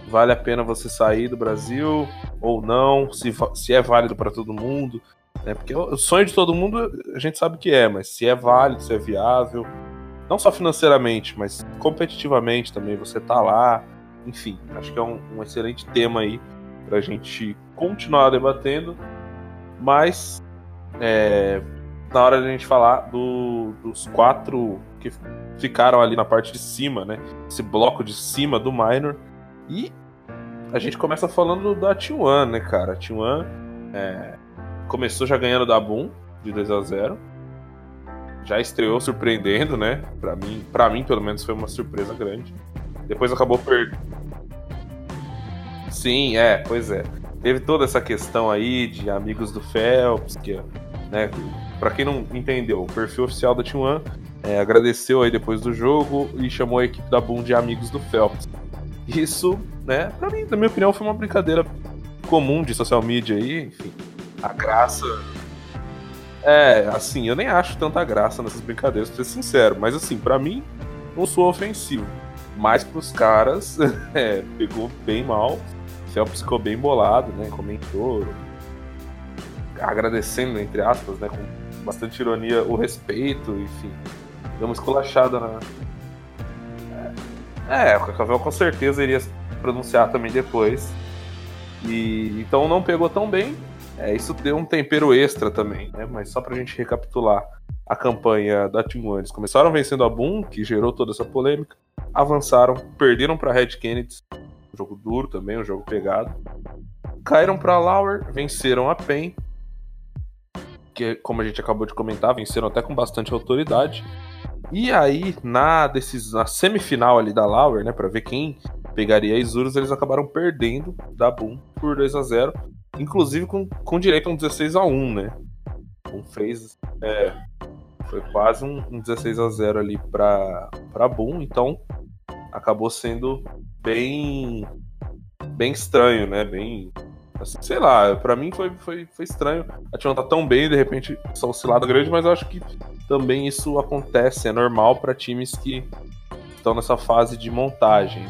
C: vale a pena você sair do Brasil ou não, se, se é válido para todo mundo. Né? Porque o sonho de todo mundo a gente sabe que é, mas se é válido, se é viável não só financeiramente, mas competitivamente também, você tá lá. Enfim, acho que é um, um excelente tema aí pra gente continuar debatendo. Mas é, na hora de a gente falar do, dos quatro que ficaram ali na parte de cima, né? Esse bloco de cima do minor. E a gente começa falando da T1, né, cara? A T1 é, começou já ganhando da Boom de 2 a 0 já estreou surpreendendo, né? Para mim, para mim pelo menos foi uma surpresa grande. Depois acabou perdendo. Sim, é, pois é. Teve toda essa questão aí de amigos do Phelps, que, né, para quem não entendeu, o perfil oficial da T1 é, agradeceu aí depois do jogo e chamou a equipe da Boom de amigos do Phelps. Isso, né, pra mim, na minha opinião, foi uma brincadeira comum de social media aí, enfim. A graça é, assim, eu nem acho tanta graça nessas brincadeiras, pra ser sincero. Mas assim, para mim, não sou ofensivo. Mas pros caras, [LAUGHS] é, pegou bem mal. O ficou bem bolado, né? Comentou. Agradecendo, entre aspas, né? Com bastante ironia, o respeito, enfim. Deu uma esculachada na. É, o Cacavel com certeza iria pronunciar também depois. E então não pegou tão bem. É, isso deu um tempero extra também, né? Mas só pra gente recapitular a campanha da Team One. Eles começaram vencendo a Boom, que gerou toda essa polêmica. Avançaram, perderam pra Red Kennedy. Um jogo duro também, um jogo pegado. Caíram pra Lauer, venceram a PEN. Que, como a gente acabou de comentar, venceram até com bastante autoridade. E aí, na, decisão, na semifinal ali da Lauer, né, pra ver quem pegaria a Isurus, eles acabaram perdendo da Boom por 2 a 0 inclusive com, com direito a um 16 a 1 né? Um fez. É, foi quase um, um 16 a 0 ali pra, pra Boom, então acabou sendo bem. bem estranho, né? Bem. Assim, sei lá, pra mim foi, foi, foi estranho. A Tia tá tão bem, de repente, essa oscilada grande, mas eu acho que também isso acontece, é normal para times que estão nessa fase de montagem.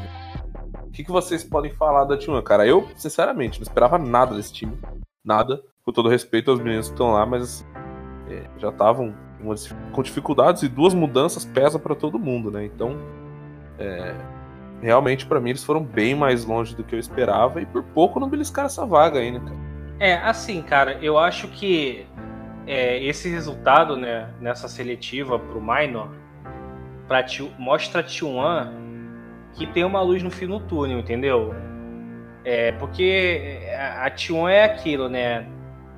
C: O que, que vocês podem falar da T1, cara? Eu, sinceramente, não esperava nada desse time. Nada. Com todo respeito aos meninos que estão lá, mas assim, é, já estavam com dificuldades e duas mudanças pesa para todo mundo, né? Então, é, realmente para mim eles foram bem mais longe do que eu esperava e por pouco não beliscaram essa vaga ainda, cara.
E: É, assim, cara, eu acho que é, esse resultado, né, nessa seletiva pro Minor, pra mostra a T1 que tem uma luz no fim do túnel, entendeu? É, porque a T1 é aquilo, né?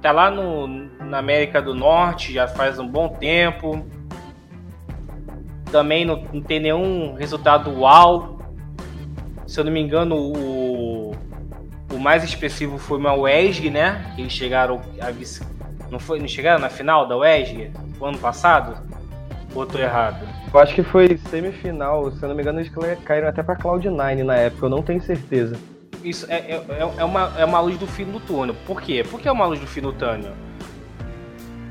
E: Tá lá no, na América do Norte já faz um bom tempo. Também não, não tem nenhum resultado uau. Se eu não me engano, o, o mais expressivo foi uma WESG, né? Eles chegaram a vice, não foi, não chegaram na final da WESG no ano passado? Ou tô errado?
D: Eu acho que foi semifinal, se eu não me engano, eles caíram até pra Cloud9 na época, eu não tenho certeza.
E: Isso é, é, é, é, uma, é uma luz do fim do túnel. Por quê? Por que é uma luz do fim do túnel?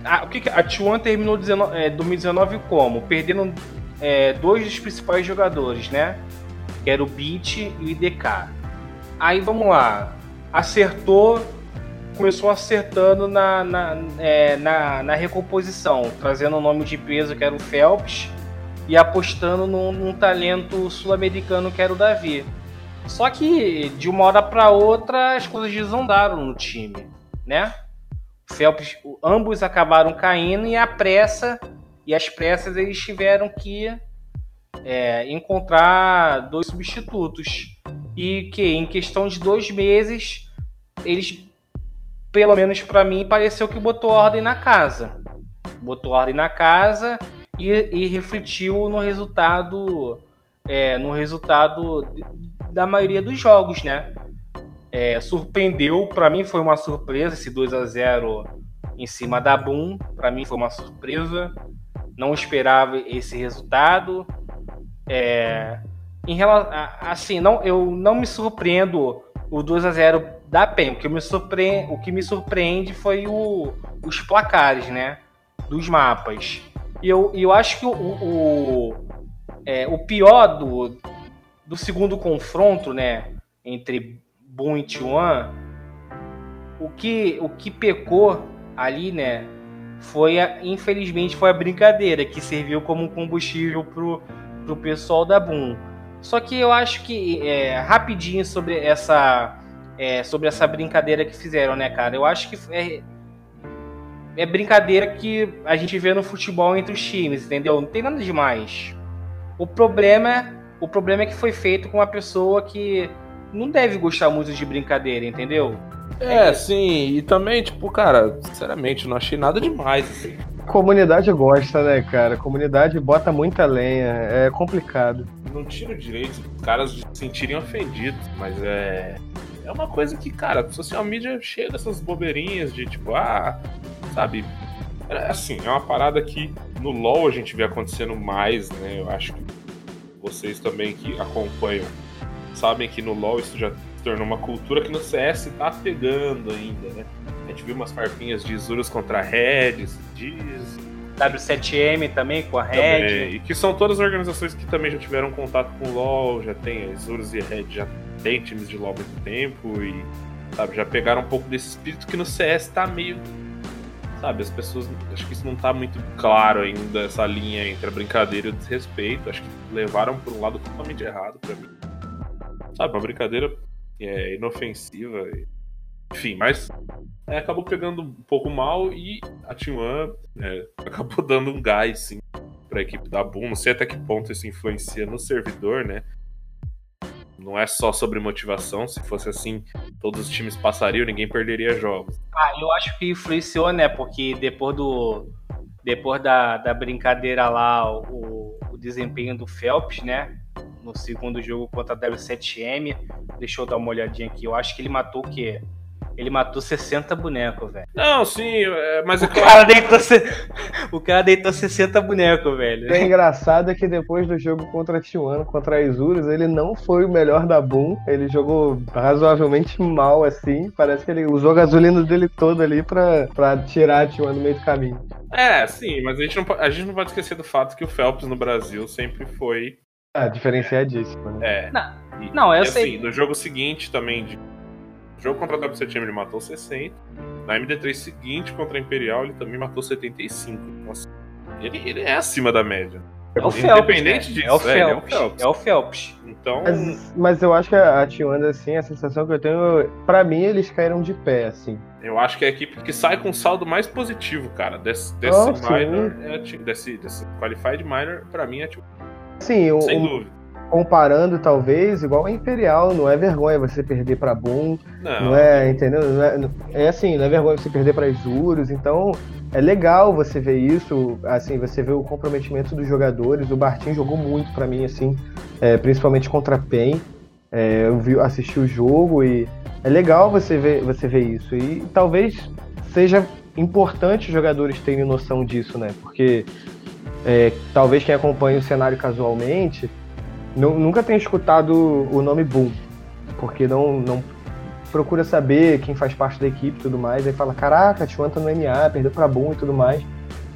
E: A, o que, a T1 terminou 19, é, 2019 como? Perdendo é, dois dos principais jogadores, né? Que era o Beat e o IDK. Aí vamos lá. Acertou, começou acertando na, na, é, na, na, recomposição, trazendo o nome de peso que era o Phelps e apostando num, num talento sul-americano que era o Davi. Só que de uma hora para outra as coisas desondaram no time, né? O Phelps, ambos acabaram caindo e a pressa e as pressas eles tiveram que é, encontrar dois substitutos e que em questão de dois meses eles pelo menos para mim pareceu que botou ordem na casa botou ordem na casa e, e refletiu no resultado é, no resultado da maioria dos jogos, né? É, surpreendeu, para mim foi uma surpresa esse 2 a 0 em cima da Boom, para mim foi uma surpresa. Não esperava esse resultado. É, em relação, assim, não, eu não me surpreendo o 2 a 0 da PEN. O que me surpreende, o que me surpreende foi o, os placares, né? Dos mapas. E eu, eu acho que o, o, é, o pior do, do segundo confronto, né, entre Boom e T1, o que, o que pecou ali, né, foi a, infelizmente foi a brincadeira que serviu como combustível pro, pro pessoal da Boom. Só que eu acho que é, rapidinho sobre essa é, sobre essa brincadeira que fizeram, né, cara? Eu acho que é, é brincadeira que a gente vê no futebol entre os times, entendeu? Não tem nada demais. O problema, o problema é que foi feito com uma pessoa que não deve gostar muito de brincadeira, entendeu?
C: É, sim, e também, tipo, cara, sinceramente, não achei nada demais, assim.
D: Comunidade gosta, né, cara? Comunidade bota muita lenha, é complicado.
C: Não tiro direito os caras se sentirem ofendidos, mas é. É uma coisa que, cara, a social media é cheia dessas bobeirinhas de tipo, ah, sabe? É, assim, é uma parada que no LoL a gente vê acontecendo mais, né? Eu acho que vocês também que acompanham sabem que no LoL isso já se tornou uma cultura que no CS tá pegando ainda, né? A gente viu umas farpinhas de Isurus contra Red, diz.
E: W7M também com a Red. Também.
C: E que são todas organizações que também já tiveram contato com o LoL, já tem a Isurus e a Red, já tem times de LoL há muito tempo e sabe, já pegaram um pouco desse espírito que no CS tá meio sabe, as pessoas. Acho que isso não tá muito claro ainda, essa linha entre a brincadeira e o desrespeito. Acho que levaram por um lado totalmente errado para mim. sabe, uma brincadeira é, inofensiva. Enfim, mas é, acabou pegando um pouco mal e a T1 é, [LAUGHS] acabou dando um gás, sim, pra equipe da Boom. Não sei até que ponto isso influencia no servidor, né? Não é só sobre motivação. Se fosse assim, todos os times passariam, ninguém perderia jogos.
E: Ah, eu acho que influenciou, né? Porque depois do. Depois da, da brincadeira lá, o, o desempenho do Phelps, né? No segundo jogo contra a W7M. Deixa eu dar uma olhadinha aqui. Eu acho que ele matou o quê? Ele matou 60 bonecos, velho.
C: Não, sim, é, mas é
E: o cara deitou, se... o cara deitou 60 bonecos, velho.
D: O engraçado é que depois do jogo contra a Tijuana, contra a Isurus, ele não foi o melhor da Boom. Ele jogou razoavelmente mal, assim. Parece que ele usou a gasolina dele toda ali pra, pra tirar a Tijuana do meio do caminho.
C: É, sim, mas a gente, não, a gente não pode esquecer do fato que o Phelps no Brasil sempre foi.
D: Ah, diferenciadíssimo,
C: né? É.
E: Não, não eu e, sei.
C: Assim, no jogo seguinte também, de jogo contra a W7M ele matou 60. Na MD3 seguinte contra a Imperial ele também matou 75. Nossa, ele, ele é acima da média.
E: É o Phelps, Independente né? disso, é o, Phelps, é, é o Phelps. É o Phelps.
C: Então...
D: Mas, mas, eu acho que a T1, assim, a sensação que eu tenho, pra mim, eles caíram de pé, assim.
C: Eu acho que é a equipe que sai com um saldo mais positivo, cara, desse, desse oh, minor, é, desse, desse qualified minor, pra mim é tipo.
D: Sim, Sem o, dúvida comparando, talvez, igual a Imperial, não é vergonha você perder para Boom, não. não, é, entendeu? Não é, é, assim, não é vergonha você perder para Isurus, então é legal você ver isso, assim, você vê o comprometimento dos jogadores, o Bartim jogou muito para mim, assim, é, principalmente contra a PEN, é, eu vi, assisti o jogo e é legal você ver, você ver isso, e talvez seja importante os jogadores terem noção disso, né, porque é, talvez quem acompanha o cenário casualmente nunca tenho escutado o nome Boom, porque não, não procura saber quem faz parte da equipe e tudo mais. Aí fala: caraca, a Tijuana tá no NA, perdeu pra Boom e tudo mais.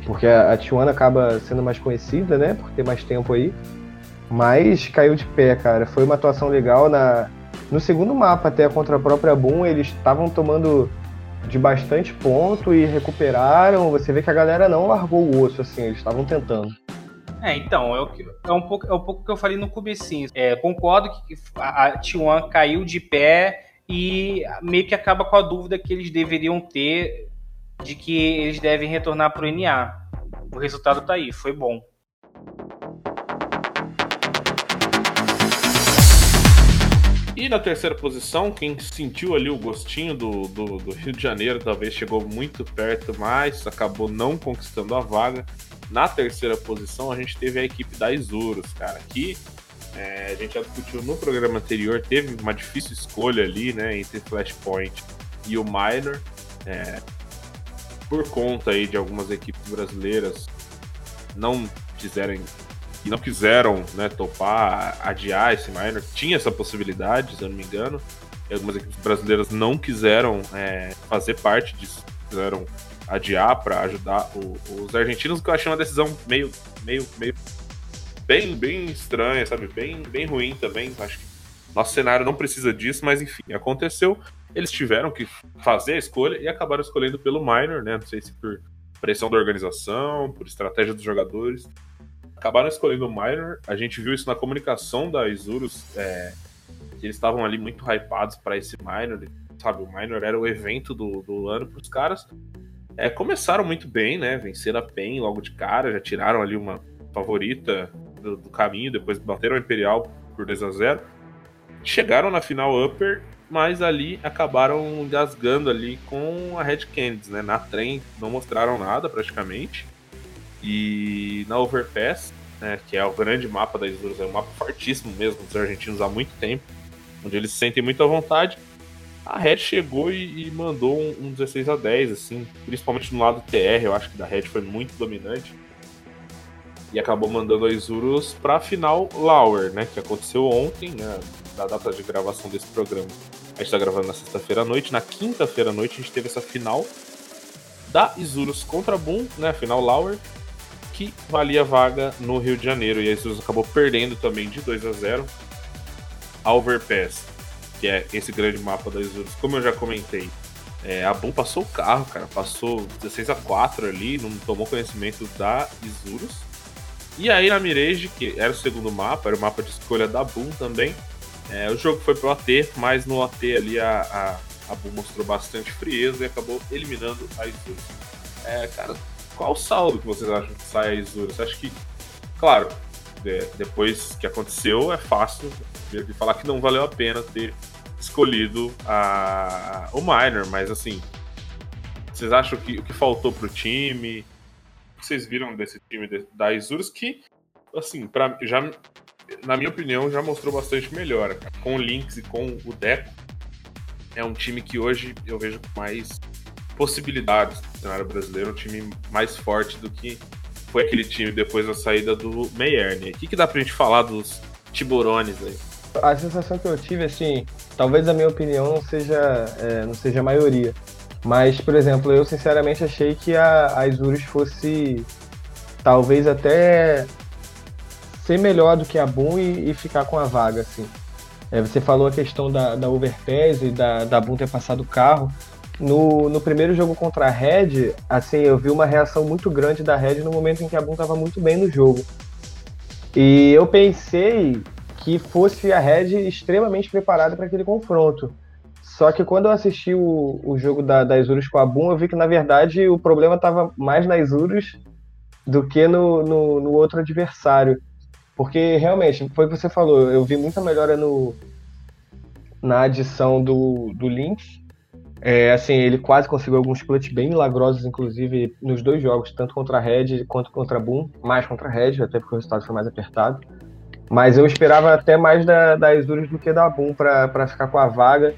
D: Porque a, a Tijuana acaba sendo mais conhecida, né? Por ter mais tempo aí. Mas caiu de pé, cara. Foi uma atuação legal. Na, no segundo mapa, até contra a própria Boom, eles estavam tomando de bastante ponto e recuperaram. Você vê que a galera não largou o osso, assim, eles estavam tentando.
E: É, então, é, o que, é, um pouco, é um pouco que eu falei no comecinho. É, concordo que a, a T1 caiu de pé e meio que acaba com a dúvida que eles deveriam ter de que eles devem retornar para o NA. O resultado tá aí, foi bom.
C: E na terceira posição, quem sentiu ali o gostinho do, do, do, Rio de Janeiro, talvez chegou muito perto, mas acabou não conquistando a vaga, na terceira posição, a gente teve a equipe da Isurus, cara, que é, a gente já discutiu no programa anterior, teve uma difícil escolha ali, né, entre Flashpoint e o Minor, é, por conta aí de algumas equipes brasileiras não quiserem e não quiseram né, topar, adiar esse minor. Tinha essa possibilidade, se eu não me engano. Algumas equipes brasileiras não quiseram é, fazer parte disso, quiseram adiar para ajudar o, os argentinos, que eu achei uma decisão meio, meio, meio bem, bem estranha, sabe? Bem, bem ruim também. Acho que nosso cenário não precisa disso, mas enfim, aconteceu. Eles tiveram que fazer a escolha e acabaram escolhendo pelo minor, né? Não sei se por pressão da organização, por estratégia dos jogadores. Acabaram escolhendo o minor. A gente viu isso na comunicação da Isurus, é, que eles estavam ali muito hypados para esse minor. Sabe, o minor era o evento do, do ano para os caras. É, começaram muito bem, né? Venceram a PEN logo de cara, já tiraram ali uma favorita do, do caminho, depois bateram a Imperial por 2 a 0 Chegaram na final upper, mas ali acabaram engasgando ali com a Red Candies, né? Na trem não mostraram nada praticamente. E na Overpass, né, que é o grande mapa da Isurus, é um mapa fortíssimo mesmo dos argentinos há muito tempo, onde eles se sentem muito à vontade a Red chegou e, e mandou um, um, 16 a 10, assim, principalmente no lado TR, eu acho que da Red foi muito dominante. E acabou mandando a Isurus pra final Lauer, né? Que aconteceu ontem, né? Da data de gravação desse programa. A gente tá gravando na sexta-feira à noite. Na quinta-feira à noite a gente teve essa final da Isurus contra a Boom, né? Final Lauer, que valia vaga no Rio de Janeiro. E a Isurus acabou perdendo também de 2 a 0 a Overpass que é esse grande mapa da Isurus, como eu já comentei, é, a Boom passou o carro, cara, passou 16 a 4 ali, não tomou conhecimento da Isurus. E aí na Mirage, que era o segundo mapa, era o mapa de escolha da Boom também, É, o jogo foi pro OT, mas no OT ali a, a, a Bull mostrou bastante frieza e acabou eliminando a Isurus. É, cara, qual o saldo que vocês acham que sai a Isurus? Acho que, claro, de, depois que aconteceu, é fácil de falar que não valeu a pena ter escolhido a, o Minor, mas assim, vocês acham que o que faltou pro time? O que vocês viram desse time de, da Isurus que, assim, pra, já, na minha opinião, já mostrou bastante melhora. Com o Lynx e com o Deco, é um time que hoje eu vejo mais possibilidades no cenário brasileiro, um time mais forte do que foi aquele time depois da saída do Meyerne. O que, que dá pra gente falar dos tiburones aí?
D: A sensação que eu tive, assim, talvez a minha opinião não seja, é, não seja a maioria. Mas, por exemplo, eu sinceramente achei que a, a Isurus fosse talvez até ser melhor do que a Boom e, e ficar com a vaga, assim. É, você falou a questão da, da Overpass e da, da Boom ter passado o carro. No, no primeiro jogo contra a Red, assim, eu vi uma reação muito grande da Red no momento em que a Boom estava muito bem no jogo. E eu pensei que fosse a Red extremamente preparada para aquele confronto. Só que quando eu assisti o, o jogo da, da Isurus com a Boom, eu vi que na verdade o problema estava mais na Isurus do que no, no, no, outro adversário. Porque realmente, foi o que você falou, eu vi muita melhora no, na adição do, do Lynx. É, assim, ele quase conseguiu alguns clutch bem milagrosos, inclusive nos dois jogos, tanto contra a Red quanto contra a Boom, mais contra a Red, até porque o resultado foi mais apertado. Mas eu esperava até mais da, da Isurus do que da Boom para ficar com a vaga.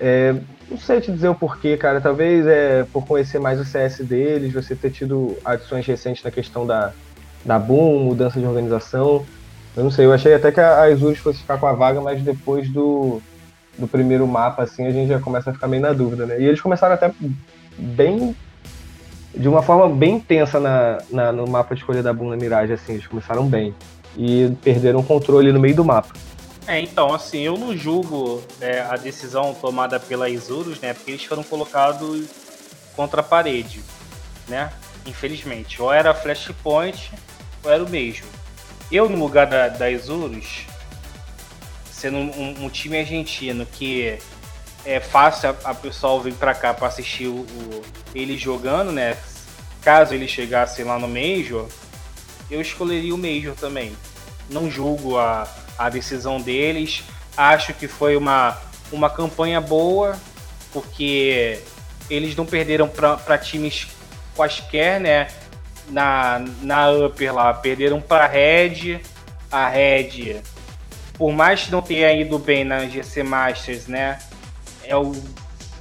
D: É, não sei te dizer o porquê, cara. Talvez é por conhecer mais o CS deles, você ter tido adições recentes na questão da, da Boom, mudança de organização. Eu não sei, eu achei até que a Isurus fosse ficar com a vaga, mas depois do, do primeiro mapa, assim, a gente já começa a ficar meio na dúvida, né? E eles começaram até bem. de uma forma bem intensa na, na no mapa de escolha da na Mirage, assim, eles começaram bem e perderam o controle no meio do mapa.
E: É, então, assim, eu não julgo é, a decisão tomada pela Isurus, né? Porque eles foram colocados contra a parede, né? Infelizmente. Ou era Flashpoint, ou era o mesmo. Eu, no lugar da, da Isurus, sendo um, um, time argentino que é fácil a, a pessoal vir para cá para assistir o, o, ele jogando, né? Caso ele chegasse lá no Major, eu escolheria o Major também. Não julgo a, a decisão deles. Acho que foi uma, uma campanha boa, porque eles não perderam para times quaisquer, né? Na, na Upper lá, perderam para Red. A Red, por mais que não tenha ido bem na GC Masters, né? É o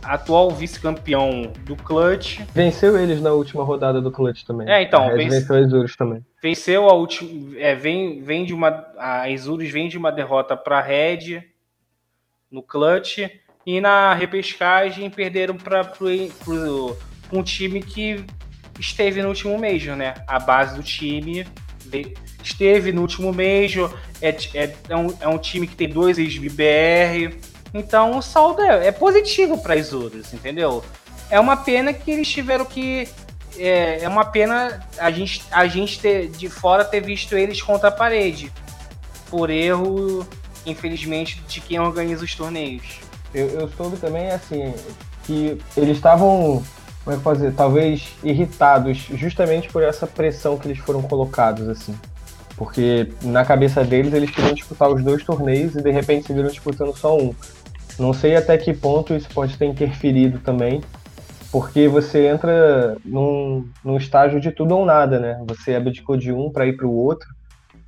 E: atual vice-campeão do Clutch.
D: Venceu eles na última rodada do Clutch também.
E: É, então.
D: A vence... venceu a Isurus também.
E: Venceu a última. É, vem, vem de uma. A Isurus vem de uma derrota para a Red no Clutch. E na repescagem perderam para um time que esteve no último Major, né? A base do time esteve no último Major. É, é, é, um, é um time que tem dois ex-BR então o saldo é, é positivo para as Isurus, entendeu? É uma pena que eles tiveram que. É, é uma pena a gente, a gente ter, de fora ter visto eles contra a parede. Por erro, infelizmente, de quem organiza os torneios.
D: Eu, eu soube também, assim, que eles estavam, como é que fazer, talvez irritados justamente por essa pressão que eles foram colocados, assim. Porque na cabeça deles eles queriam disputar os dois torneios e de repente se viram disputando só um. Não sei até que ponto isso pode ter interferido também, porque você entra num, num estágio de tudo ou nada, né? Você abdicou de um para ir para o outro,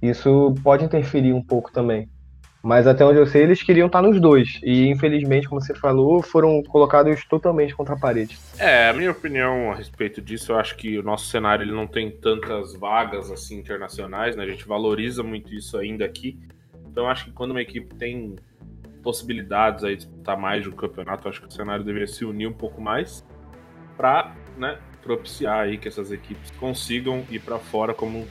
D: isso pode interferir um pouco também. Mas até onde eu sei, eles queriam estar nos dois. E infelizmente, como você falou, foram colocados totalmente contra a parede.
C: É, a minha opinião a respeito disso, eu acho que o nosso cenário ele não tem tantas vagas assim internacionais, né? A gente valoriza muito isso ainda aqui. Então, acho que quando uma equipe tem possibilidades aí de disputar mais do campeonato, acho que o cenário deveria se unir um pouco mais para né, propiciar aí que essas equipes consigam ir para fora como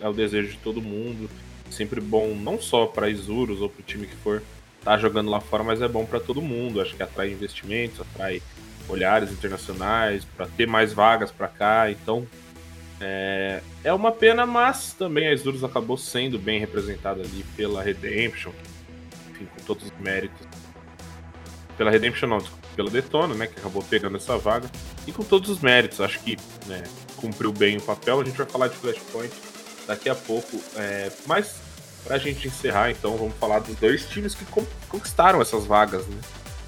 C: é o desejo de todo mundo. Sempre bom não só para Isurus ou para o time que for tá jogando lá fora, mas é bom para todo mundo. Acho que atrai investimentos, atrai olhares internacionais, para ter mais vagas para cá. Então é, é uma pena, mas também a Isurus acabou sendo bem representada ali pela Redemption, enfim, com todos os méritos. Pela Redemption, não, desculpa, pela Detona, né, que acabou pegando essa vaga. E com todos os méritos, acho que né, cumpriu bem o papel. A gente vai falar de Flashpoint daqui a pouco. É, mas, pra gente encerrar, então, vamos falar dos dois times que conquistaram essas vagas, né?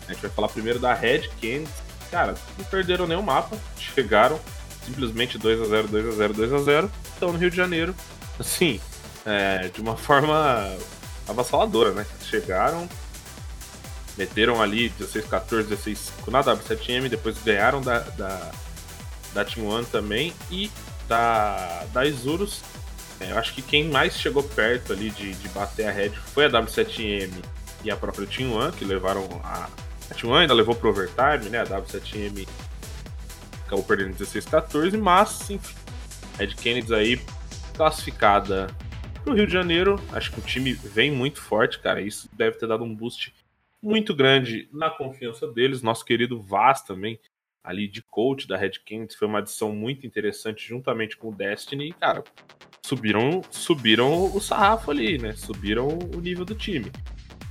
C: A gente vai falar primeiro da Red Canids. Cara, não perderam nenhum mapa, [LAUGHS] chegaram simplesmente 2 a 0 2 a 0 2 a 0 Estão no Rio de Janeiro, assim, é, de uma [LAUGHS] forma avassaladora, né? Chegaram, meteram ali 16 14 16 5 na W7M, depois ganharam da, da, da Team One também e da, da Isurus. É, eu acho que quem mais chegou perto ali de, de bater a Red foi a W7M e a própria Team One, que levaram a. A Team One ainda levou pro overtime, né? A W7M acabou perdendo 16-14, mas, enfim, Red Kennedy aí classificada pro Rio de Janeiro. Acho que o time vem muito forte, cara. Isso deve ter dado um boost muito grande na confiança deles. Nosso querido Vaz também, ali de coach da Red Kennedy, foi uma adição muito interessante juntamente com o Destiny. E, cara, subiram, subiram o sarrafo ali, né? Subiram o nível do time.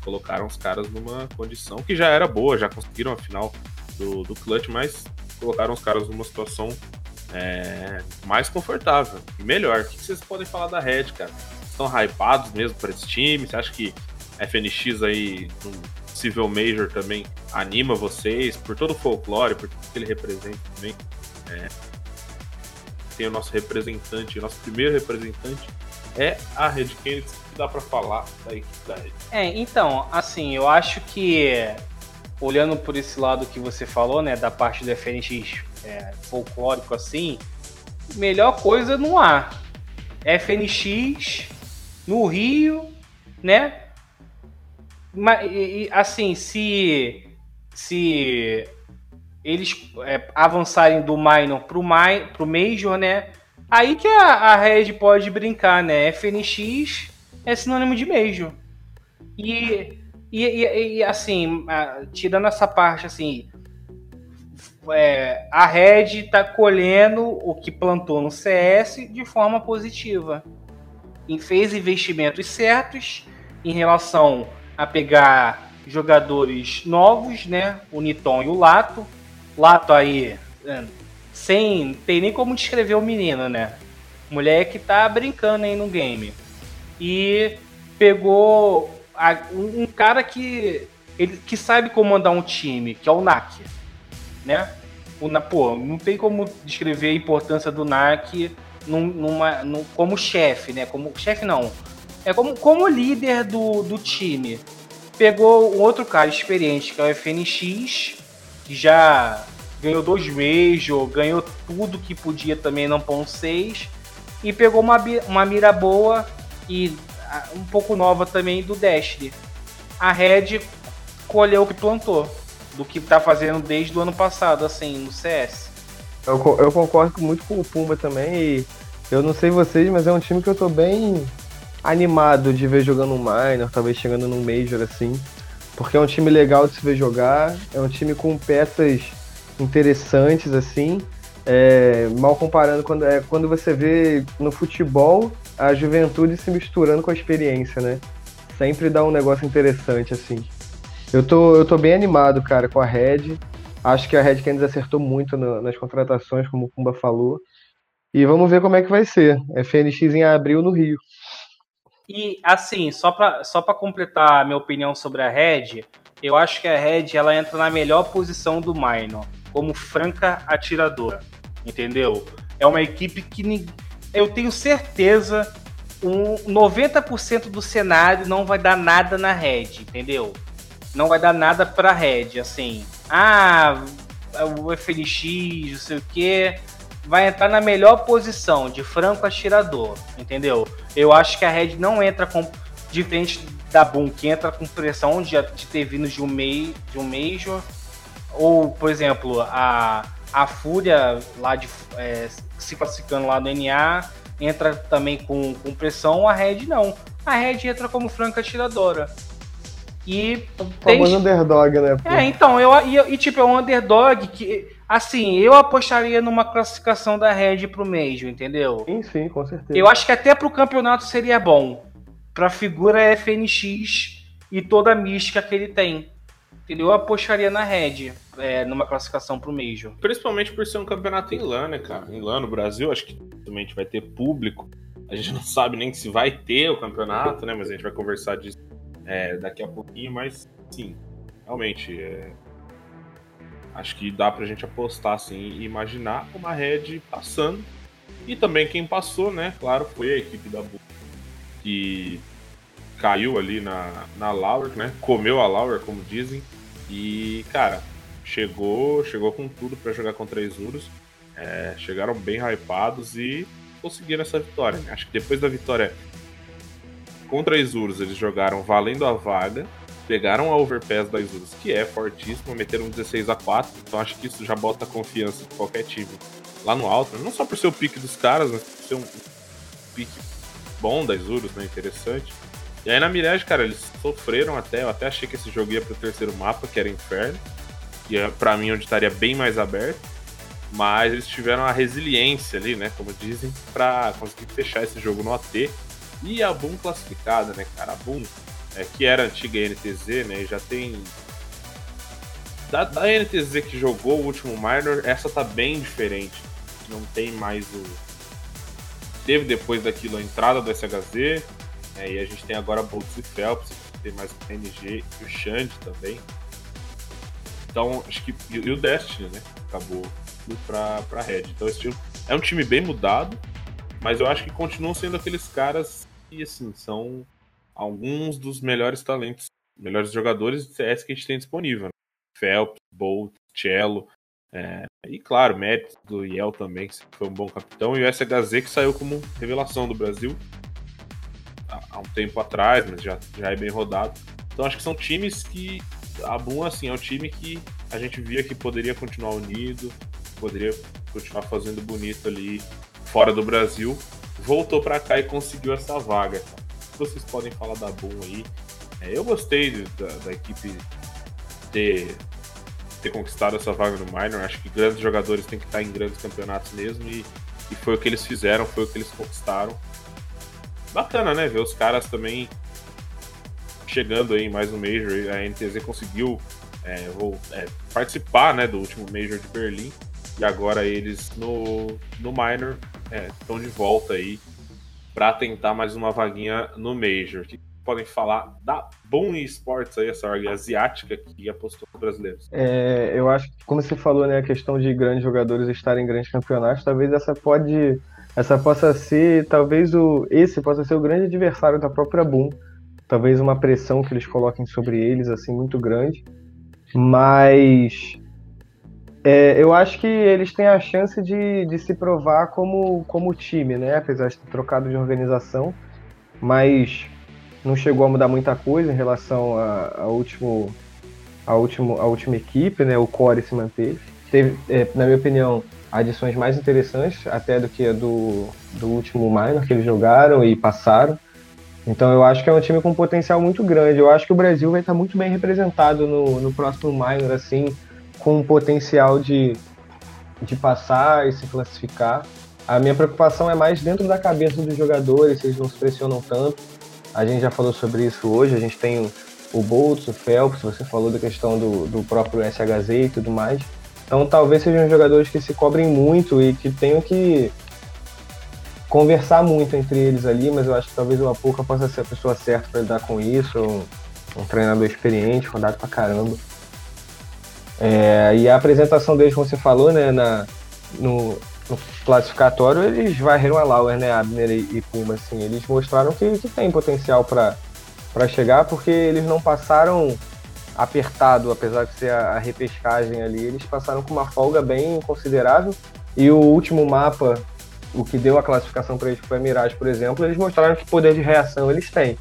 C: Colocaram os caras numa condição que já era boa, já conseguiram a final do, do clutch, mas colocaram os caras numa situação é, mais confortável e melhor. O que vocês podem falar da Red, cara? Estão hypados mesmo para esse time? Você acha que FNX aí, um Civil Major também anima vocês por todo o folclore, por tudo que ele representa também? É, tem o nosso representante, nosso primeiro representante é a Red Kennedy, que dá para falar da equipe da Red.
E: É, então, assim, eu acho que olhando por esse lado que você falou, né, da parte do FNX é, folclórico assim, melhor coisa não há. FNX no Rio, né? Mas, assim, se se eles é, avançarem do minor pro, mi, pro major, né? Aí que a, a Red pode brincar, né? FNX é sinônimo de major. E e, e, e assim, tirando essa parte, assim, é, a Red está colhendo o que plantou no CS de forma positiva. E fez investimentos certos em relação a pegar jogadores novos, né? O Niton e o Lato. Lato aí, é, sem tem nem como descrever o menino, né? Mulher que tá brincando aí no game. E pegou um cara que ele que sabe comandar um time, que é o Nak, né? O, pô, não tem como descrever a importância do Nak num, numa, num, como chefe, né? Como chefe não, é como, como líder do, do time. Pegou um outro cara experiente que é o FNX, que já ganhou dois Major, ganhou tudo que podia também no Pão 6 e pegou uma, uma mira boa e um pouco nova também do Destiny. A Red colheu o que plantou, do que tá fazendo desde o ano passado, assim, no CS.
D: Eu, eu concordo muito com o Pumba também eu não sei vocês, mas é um time que eu tô bem animado de ver jogando um minor, talvez chegando num major assim. Porque é um time legal de se ver jogar, é um time com peças interessantes assim. É, mal comparando quando, é, quando você vê no futebol a juventude se misturando com a experiência, né? Sempre dá um negócio interessante, assim. Eu tô, eu tô bem animado, cara, com a Red. Acho que a Red Canids acertou muito no, nas contratações, como o Pumba falou. E vamos ver como é que vai ser. FNX em abril no Rio.
E: E assim, só para só pra completar a minha opinião sobre a Red, eu acho que a Red ela entra na melhor posição do Minor, como franca atiradora. Entendeu? É uma equipe que eu tenho certeza um 90% do cenário não vai dar nada na Red, entendeu? Não vai dar nada pra Red, assim. Ah, o FNX, não sei o que, vai entrar na melhor posição de franco atirador, entendeu? Eu acho que a Red não entra com diferente da Boom, que entra com pressão de, de ter vindo de um, mei, de um Major, ou, por exemplo, a, a Fúria lá de é, se classificando lá no NA, entra também com, com pressão, a Red não. A Red entra como franca atiradora. E.
D: O tem... underdog, né?
E: É, então, eu, e, e, tipo, é um underdog que. Assim, eu apostaria numa classificação da Red pro Major, entendeu?
D: Sim, sim, com certeza.
E: Eu acho que até pro campeonato seria bom. Pra figura FNX e toda a mística que ele tem. Entendeu? Eu apostaria na Red, é, numa classificação pro Major.
C: Principalmente por ser um campeonato em LAN, né, cara? Em LAN no Brasil, acho que também vai ter público. A gente não sabe nem se vai ter o campeonato, né? Mas a gente vai conversar disso é, daqui a pouquinho. Mas, sim, realmente, é... acho que dá pra gente apostar, assim, e imaginar uma Red passando. E também quem passou, né? Claro, foi a equipe da Bu que caiu ali na, na Lauer, né? Comeu a Lauer, como dizem. E, cara, chegou chegou com tudo para jogar contra Isurus. É, chegaram bem hypados e conseguiram essa vitória. Acho que depois da vitória contra Isurus, eles jogaram valendo a vaga, pegaram a overpass da Isurus, que é fortíssima, meteram 16 a 4 então acho que isso já bota confiança de qualquer time lá no alto, não só por ser o pique dos caras, mas por ser um pique bom da Isurus, né, interessante. E aí na Mirage, cara, eles sofreram até. Eu até achei que esse jogo ia pro terceiro mapa, que era Inferno. E é mim onde estaria bem mais aberto. Mas eles tiveram a resiliência ali, né? Como dizem, pra conseguir fechar esse jogo no AT. E a Boom classificada, né, cara? A Boom, é, que era antiga NTZ, né? E já tem. Da, da NTZ que jogou o último Minor, essa tá bem diferente. Não tem mais o. Teve depois daquilo a entrada do SHZ, é, e a gente tem agora Boltz e Phelps, tem mais o PNG e o Xande também. Então, acho que. E, o Destiny, né? Acabou indo pra, pra Red. Então, esse time é um time bem mudado, mas eu acho que continuam sendo aqueles caras que, assim, são alguns dos melhores talentos, melhores jogadores de CS que a gente tem disponível. Né? Phelps, Bolt, Cello. É, e claro, mérito do Yel também, que foi um bom capitão, e o SHZ que saiu como revelação do Brasil há um tempo atrás, mas já, já é bem rodado. Então acho que são times que. A Boom, assim, é um time que a gente via que poderia continuar unido, poderia continuar fazendo bonito ali fora do Brasil. Voltou para cá e conseguiu essa vaga. Vocês podem falar da Boom aí. É, eu gostei da, da, equipe ter, ter conquistado essa vaga no Minor. Acho que grandes jogadores têm que estar em grandes campeonatos mesmo. E, e foi o que eles fizeram, foi o que eles conquistaram bacana, né? Ver os caras também chegando aí mais um Major. A NTZ conseguiu é, vou, é, participar né, do último Major de Berlim. E agora eles no, no Minor estão é, de volta aí para tentar mais uma vaguinha no Major. Que podem falar da Boom Esports aí, essa org asiática que apostou nos brasileiros?
D: É, eu acho que, como você falou, né, a questão de grandes jogadores estarem em grandes campeonatos, talvez essa pode essa possa ser, talvez o esse possa ser o grande adversário da própria Boom. Talvez uma pressão que eles coloquem sobre eles assim muito grande. Mas é, eu acho que eles têm a chance de, de se provar como, como time, né? Apesar de ter trocado de organização, mas não chegou a mudar muita coisa em relação à último, a, último, a última equipe, né? O core se manteve. Teve, é, na minha opinião, adições mais interessantes até do que a do, do último minor que eles jogaram e passaram. Então eu acho que é um time com potencial muito grande. Eu acho que o Brasil vai estar muito bem representado no, no próximo minor, assim, com potencial de, de passar e se classificar. A minha preocupação é mais dentro da cabeça dos jogadores, se eles não se pressionam tanto. A gente já falou sobre isso hoje, a gente tem o, Boltz, o Phelps, você falou da questão do, do próprio SHZ e tudo mais. Então talvez sejam jogadores que se cobrem muito e que tenham que conversar muito entre eles ali, mas eu acho que talvez o Apuca possa ser a pessoa certa para lidar com isso, um, um, treinador experiente, rodado pra caramba. É, e a apresentação deles, como você falou, né, na, no, no classificatório, eles varreram a Lauer, né, Abner e, e Puma, assim, eles mostraram que, que tem potencial para chegar, porque eles não passaram apertado, apesar de ser a, a repescagem ali, eles passaram com uma folga bem considerável. E o último mapa, o que deu a classificação para eles, que foi a Mirage, por exemplo, eles mostraram que poder de reação eles têm.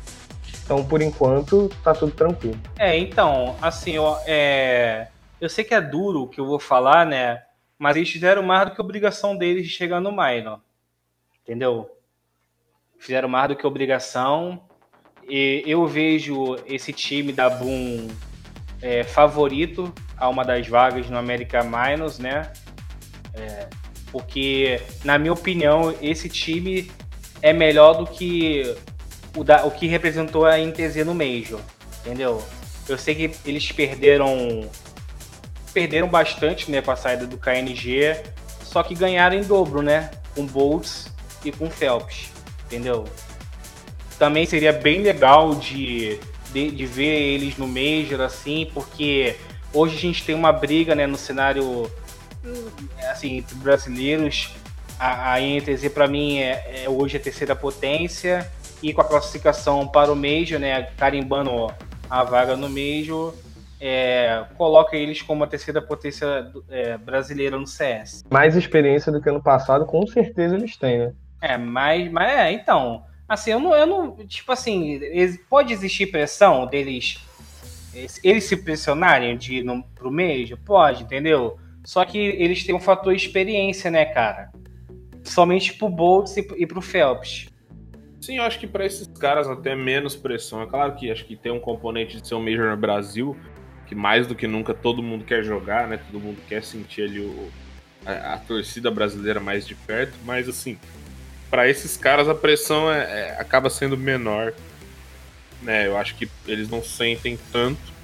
D: Então, por enquanto, tá tudo tranquilo.
E: É, então, assim, eu, é... eu sei que é duro o que eu vou falar, né? Mas eles fizeram mais do que obrigação deles de chegar no Minor. Entendeu? Fizeram mais do que obrigação. E eu vejo esse time da Boom é, favorito a uma das vagas no América Minors, né? É, porque, na minha opinião, esse time é melhor do que o, da, o que representou a NTZ no Major. entendeu? Eu sei que eles perderam perderam bastante, né, com a saída do KNG, só que ganharam em dobro, né, com Boltz e com Phelps, entendeu? Também seria bem legal de, de, de ver eles no Major, assim, porque hoje a gente tem uma briga, né, no cenário, assim, entre brasileiros, a, a INTZ para mim é, é, hoje a terceira potência e com a classificação para o Major, né, carimbando a vaga no Major, é, coloca eles como a terceira potência é, brasileira no CS.
D: Mais experiência do que ano passado, com certeza eles têm, né?
E: É, mas, mas é, então, assim, eu não, eu não, tipo assim, pode existir pressão deles, eles se pressionarem de ir no, pro Major? Pode, entendeu? Só que eles têm um fator experiência, né, cara? Somente pro Boltz e, e pro Phelps.
C: Sim, eu acho que para esses caras até menos pressão. É claro que acho que tem um componente de ser um Major no Brasil, que mais do que nunca todo mundo quer jogar, né? Todo mundo quer sentir ali o, a, a torcida brasileira mais de perto, mas assim, para esses caras a pressão é, é, acaba sendo menor. Né? Eu acho que eles não sentem tanto.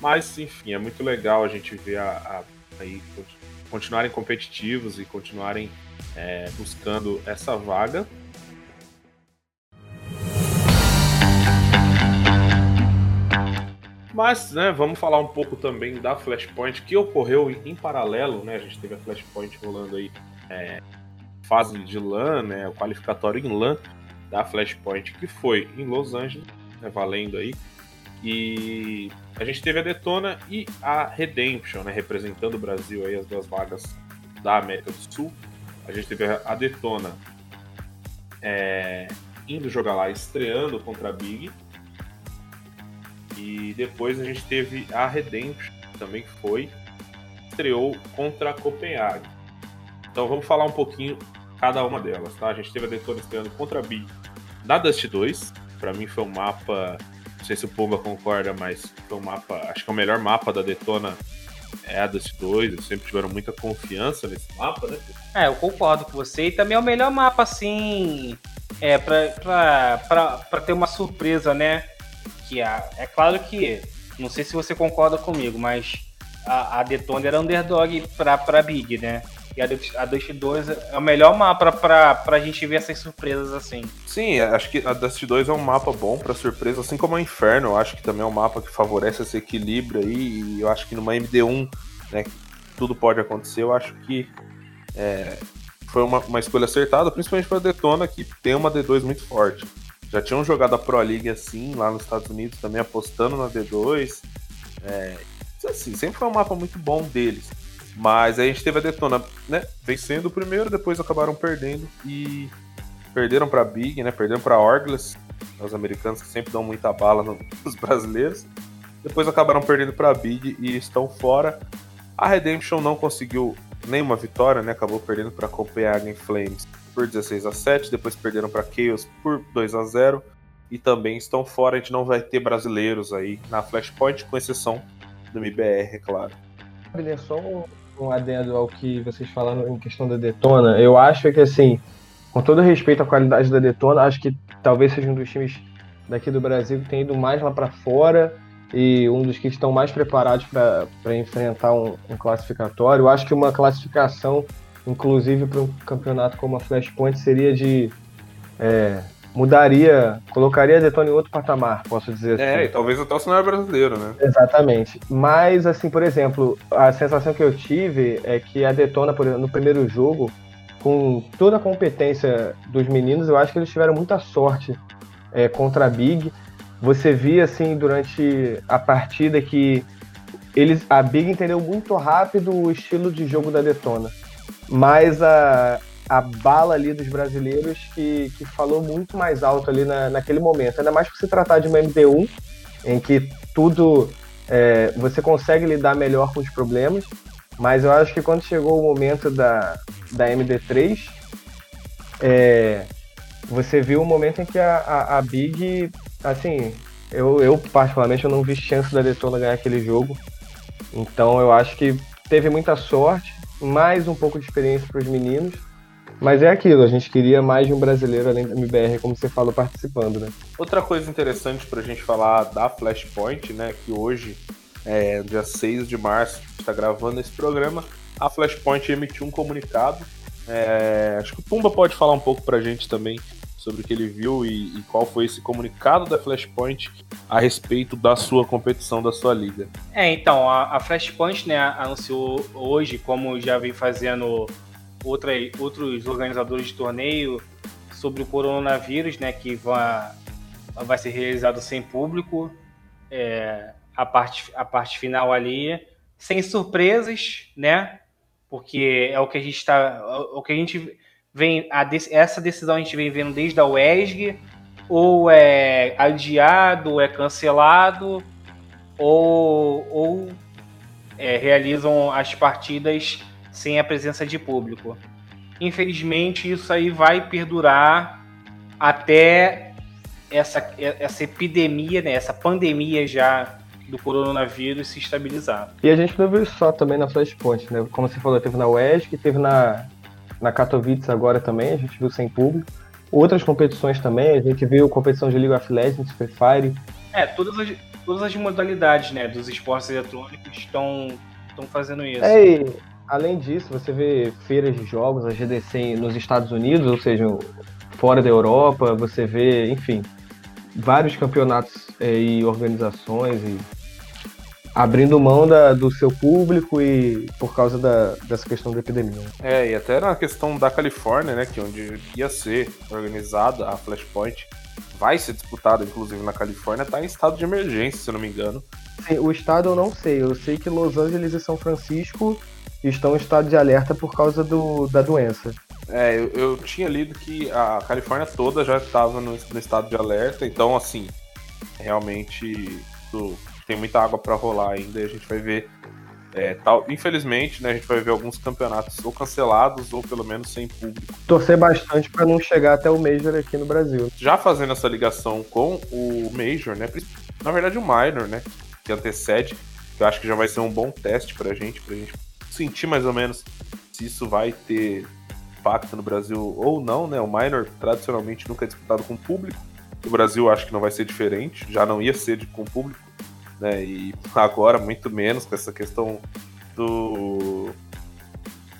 C: Mas, enfim, é muito legal a gente ver a, a aí continuarem competitivos e continuarem é, buscando essa vaga. Mas, né, vamos falar um pouco também da Flashpoint, que ocorreu em paralelo, né? A gente teve a Flashpoint rolando aí é, fase de LAN, né? O qualificatório em LAN da Flashpoint, que foi em Los Angeles, né, valendo aí. E a gente teve a Detona e a Redemption, né? Representando o Brasil aí, as duas vagas da América do Sul. A gente teve a Detona é, indo jogar lá, estreando contra a Big e depois a gente teve a Redemption, também que foi, estreou contra a Copenhague. Então vamos falar um pouquinho cada uma delas, tá? A gente teve a Detona estreando contra a Big na Dust 2. Para mim foi um mapa, não sei se o Pumba concorda, mas foi um mapa, acho que é o melhor mapa da Detona é a Dust 2, eles sempre tiveram muita confiança nesse mapa, né?
E: É, eu concordo com você. E também é o melhor mapa, assim, é, pra, pra, pra, pra ter uma surpresa, né? Que a, é claro que, não sei se você concorda comigo, mas a, a Detona era underdog pra, pra Big, né? E a, a Dust 2 é o melhor mapa pra, pra gente ver essas surpresas assim.
C: Sim, acho que a Dust 2 é um mapa bom pra surpresa, assim como o Inferno, eu acho que também é um mapa que favorece esse equilíbrio aí, e eu acho que numa MD1, né, tudo pode acontecer, eu acho que é, foi uma, uma escolha acertada, principalmente pra Detona, que tem uma D2 muito forte já tinham jogado a Pro League assim, lá nos Estados Unidos, também apostando na D2. É, assim, sempre foi um mapa muito bom deles. Mas aí a gente teve a Detona, né, vencendo o primeiro, depois acabaram perdendo e perderam para Big, né, perderam para Orgles, os americanos que sempre dão muita bala [LAUGHS] nos brasileiros. Depois acabaram perdendo para Big e estão fora. A Redemption não conseguiu nenhuma vitória, né, acabou perdendo para Copenhagen Flames por 16 a 7, depois perderam para Chaos por 2 a 0 e também estão fora. A gente não vai ter brasileiros aí na Flashpoint, com exceção do MBR, é claro.
D: Só um, adendo ao que vocês falaram em questão da Detona. Eu acho que, assim, com todo respeito à qualidade da Detona, acho que talvez seja um dos times daqui do Brasil que tem ido mais lá para fora e um dos que estão mais preparados para enfrentar um, um classificatório. Eu acho que uma classificação inclusive para um campeonato como a Flashpoint, seria de. É, mudaria, colocaria a Detona em outro patamar, posso dizer
C: é, assim. É, e talvez até o cenário brasileiro, né?
D: Exatamente. Mas, assim, por exemplo, a sensação que eu tive é que a Detona, por exemplo, no primeiro jogo, com toda a competência dos meninos, eu acho que eles tiveram muita sorte é, contra a Big. Você via, assim, durante a partida que eles, a Big entendeu muito rápido o estilo de jogo da Detona mas a, a bala ali dos brasileiros que, que falou muito mais alto ali na, naquele momento. Ainda mais por se tratar de uma MD1, em que tudo é, você consegue lidar melhor com os problemas, mas eu acho que quando chegou o momento da, da MD3, é, você viu o momento em que a, a, a Big, assim, eu, eu particularmente eu não vi chance da Detona ganhar aquele jogo, então eu acho que teve muita sorte, mais um pouco de experiência para os meninos. Mas é aquilo, a gente queria mais de um brasileiro além da MBR, como você falou, participando, né?
C: Outra coisa interessante pra gente falar da Flashpoint, né? Que hoje, é, dia 6 de março, está gravando esse programa. A Flashpoint emitiu um comunicado. É, acho que o Pumba pode falar um pouco pra gente também sobre o que ele viu e, e, qual foi esse comunicado da Flashpoint a respeito da sua competição, da sua liga.
E: É, então, a, a Flashpoint né, anunciou hoje, como já vem fazendo outra, outros organizadores de torneio, sobre o coronavírus, né, que vai, vai ser realizado sem público, é, a, parte, a parte final ali, sem surpresas, né, porque é o que a gente está, o que a gente vem a, essa decisão a gente vem vendo desde a UESG, ou é adiado, ou é cancelado, ou, ou é, realizam as partidas sem a presença de público. Infelizmente, isso aí vai perdurar até essa, essa epidemia, né, essa pandemia já do coronavírus se estabilizar.
D: E a gente não viu só também na Flashpoint, né? Como você falou, teve na UESC, teve na, na Katowice agora também, a gente viu sem público. Outras competições também, a gente viu competição de League of Legends, Free Fire.
E: É, todas as, todas as modalidades né, dos esportes eletrônicos estão fazendo isso.
D: É, e, além disso, você vê feiras de jogos, a GDC nos Estados Unidos, ou seja, fora da Europa, você vê, enfim, vários campeonatos é, e organizações e abrindo mão da, do seu público e por causa da, dessa questão da epidemia.
C: É, e até na questão da Califórnia, né, que é onde ia ser organizada a Flashpoint, vai ser disputada, inclusive na Califórnia, está em estado de emergência, se eu não me engano.
D: Sim, o estado eu não sei, eu sei que Los Angeles e São Francisco estão em estado de alerta por causa do, da doença.
C: É, eu, eu tinha lido que a Califórnia toda já estava no, no estado de alerta, então assim, realmente tem muita água para rolar ainda e a gente vai ver. É, tal, infelizmente, né, a gente vai ver alguns campeonatos ou cancelados ou pelo menos sem público.
D: Torcer bastante para não chegar até o Major aqui no Brasil.
C: Já fazendo essa ligação com o Major, né, na verdade o Minor, né, que antecede, que eu acho que já vai ser um bom teste para a gente, para a gente sentir mais ou menos se isso vai ter impacto no Brasil ou não, né? O Minor tradicionalmente nunca é disputado com público. O Brasil acho que não vai ser diferente, já não ia ser de, com público né? E agora muito menos com essa questão do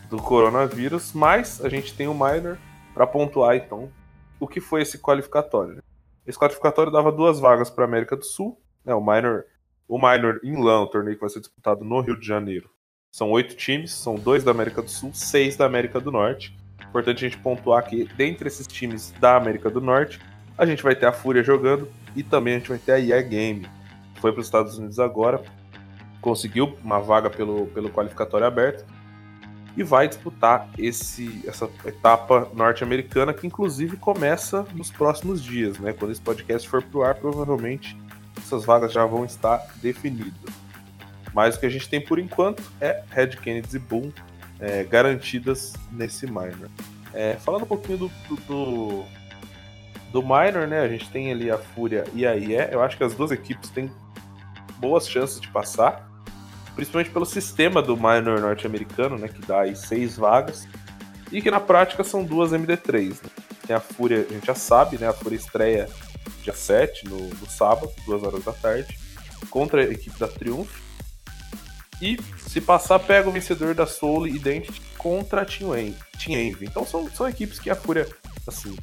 C: do coronavírus, mas a gente tem o minor para pontuar então o que foi esse qualificatório. Né? Esse qualificatório dava duas vagas para América do Sul, né? O minor o minor em LAN, o torneio que vai ser disputado no Rio de Janeiro. São oito times, são dois da América do Sul, seis da América do Norte. Importante a gente pontuar que dentre esses times da América do Norte, a gente vai ter a Fúria jogando e também a gente vai ter a EA Game, foi para os Estados Unidos agora, conseguiu uma vaga pelo, pelo qualificatório aberto e vai disputar esse, essa etapa norte-americana que inclusive começa nos próximos dias, né? Quando esse podcast for pro ar, provavelmente essas vagas já vão estar definidas. Mas o que a gente tem por enquanto é Red Kennedy e Boom é, garantidas nesse minor. É, falando um pouquinho do, do, do, minor, né? A gente tem ali a Fúria e a IE. Eu acho que as duas equipes têm boas chances de passar, principalmente pelo sistema do minor norte-americano, né, que dá aí seis vagas, e que na prática são duas MD3. Né? Tem a Fúria, a gente já sabe, né, a Fúria estreia dia 7, no, no sábado, duas horas da tarde, contra a equipe da Triumph. E se passar, pega o vencedor da Soul Identity contra a Team Envy. Então são, são equipes que a Fúria, assim,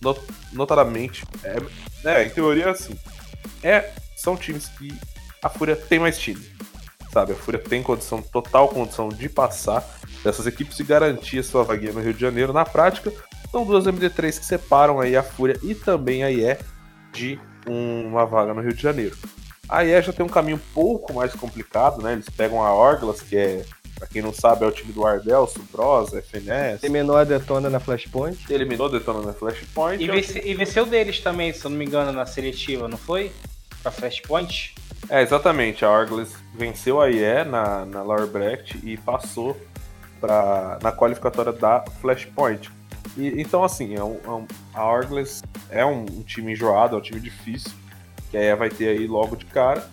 C: not, notadamente, é, é, em teoria, assim, é são times que a Fúria tem mais time. Sabe, a Fúria tem condição, total condição de passar dessas equipes e garantir a sua vaguinha no Rio de Janeiro. Na prática, são duas MD3 que separam aí a Fúria e também a IE de uma vaga no Rio de Janeiro. A IE já tem um caminho um pouco mais complicado, né? Eles pegam a Orglas, que é, pra quem não sabe, é o time do Ardell, Subros, FNS.
D: Eliminou a Detona na Flashpoint.
C: Eliminou a Detona na Flashpoint.
E: E, vence, e venceu deles também, se eu não me engano, na seletiva, não foi? Para Flashpoint?
C: É, exatamente. A Orgles venceu a IE na, na Lower Bracket e passou pra, na qualificatória da Flashpoint. E, então, assim, é um, é um, a Orgles é um, um, time enjoado, é um time difícil, que a IE vai ter aí logo de cara.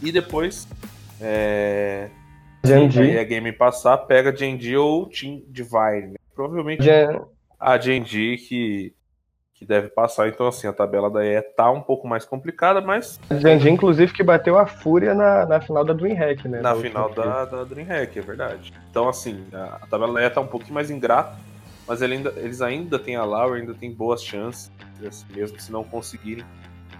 C: E depois, é, aí a game passar, pega GNG ou Team Divine, né? provavelmente
D: Já-
C: a Genji que, que deve passar. Então, assim, a tabela da EE tá um pouco mais complicada, mas
D: A Janji, inclusive, que bateu a fúria na, na final da DreamHack, né?
C: na final da, da DreamHack, é verdade. Então, assim, a, a tabela da EE tá um pouquinho mais ingrata, mas ele ainda- eles ainda têm a Lauer, ainda tem boas chances, assim, mesmo se não conseguirem.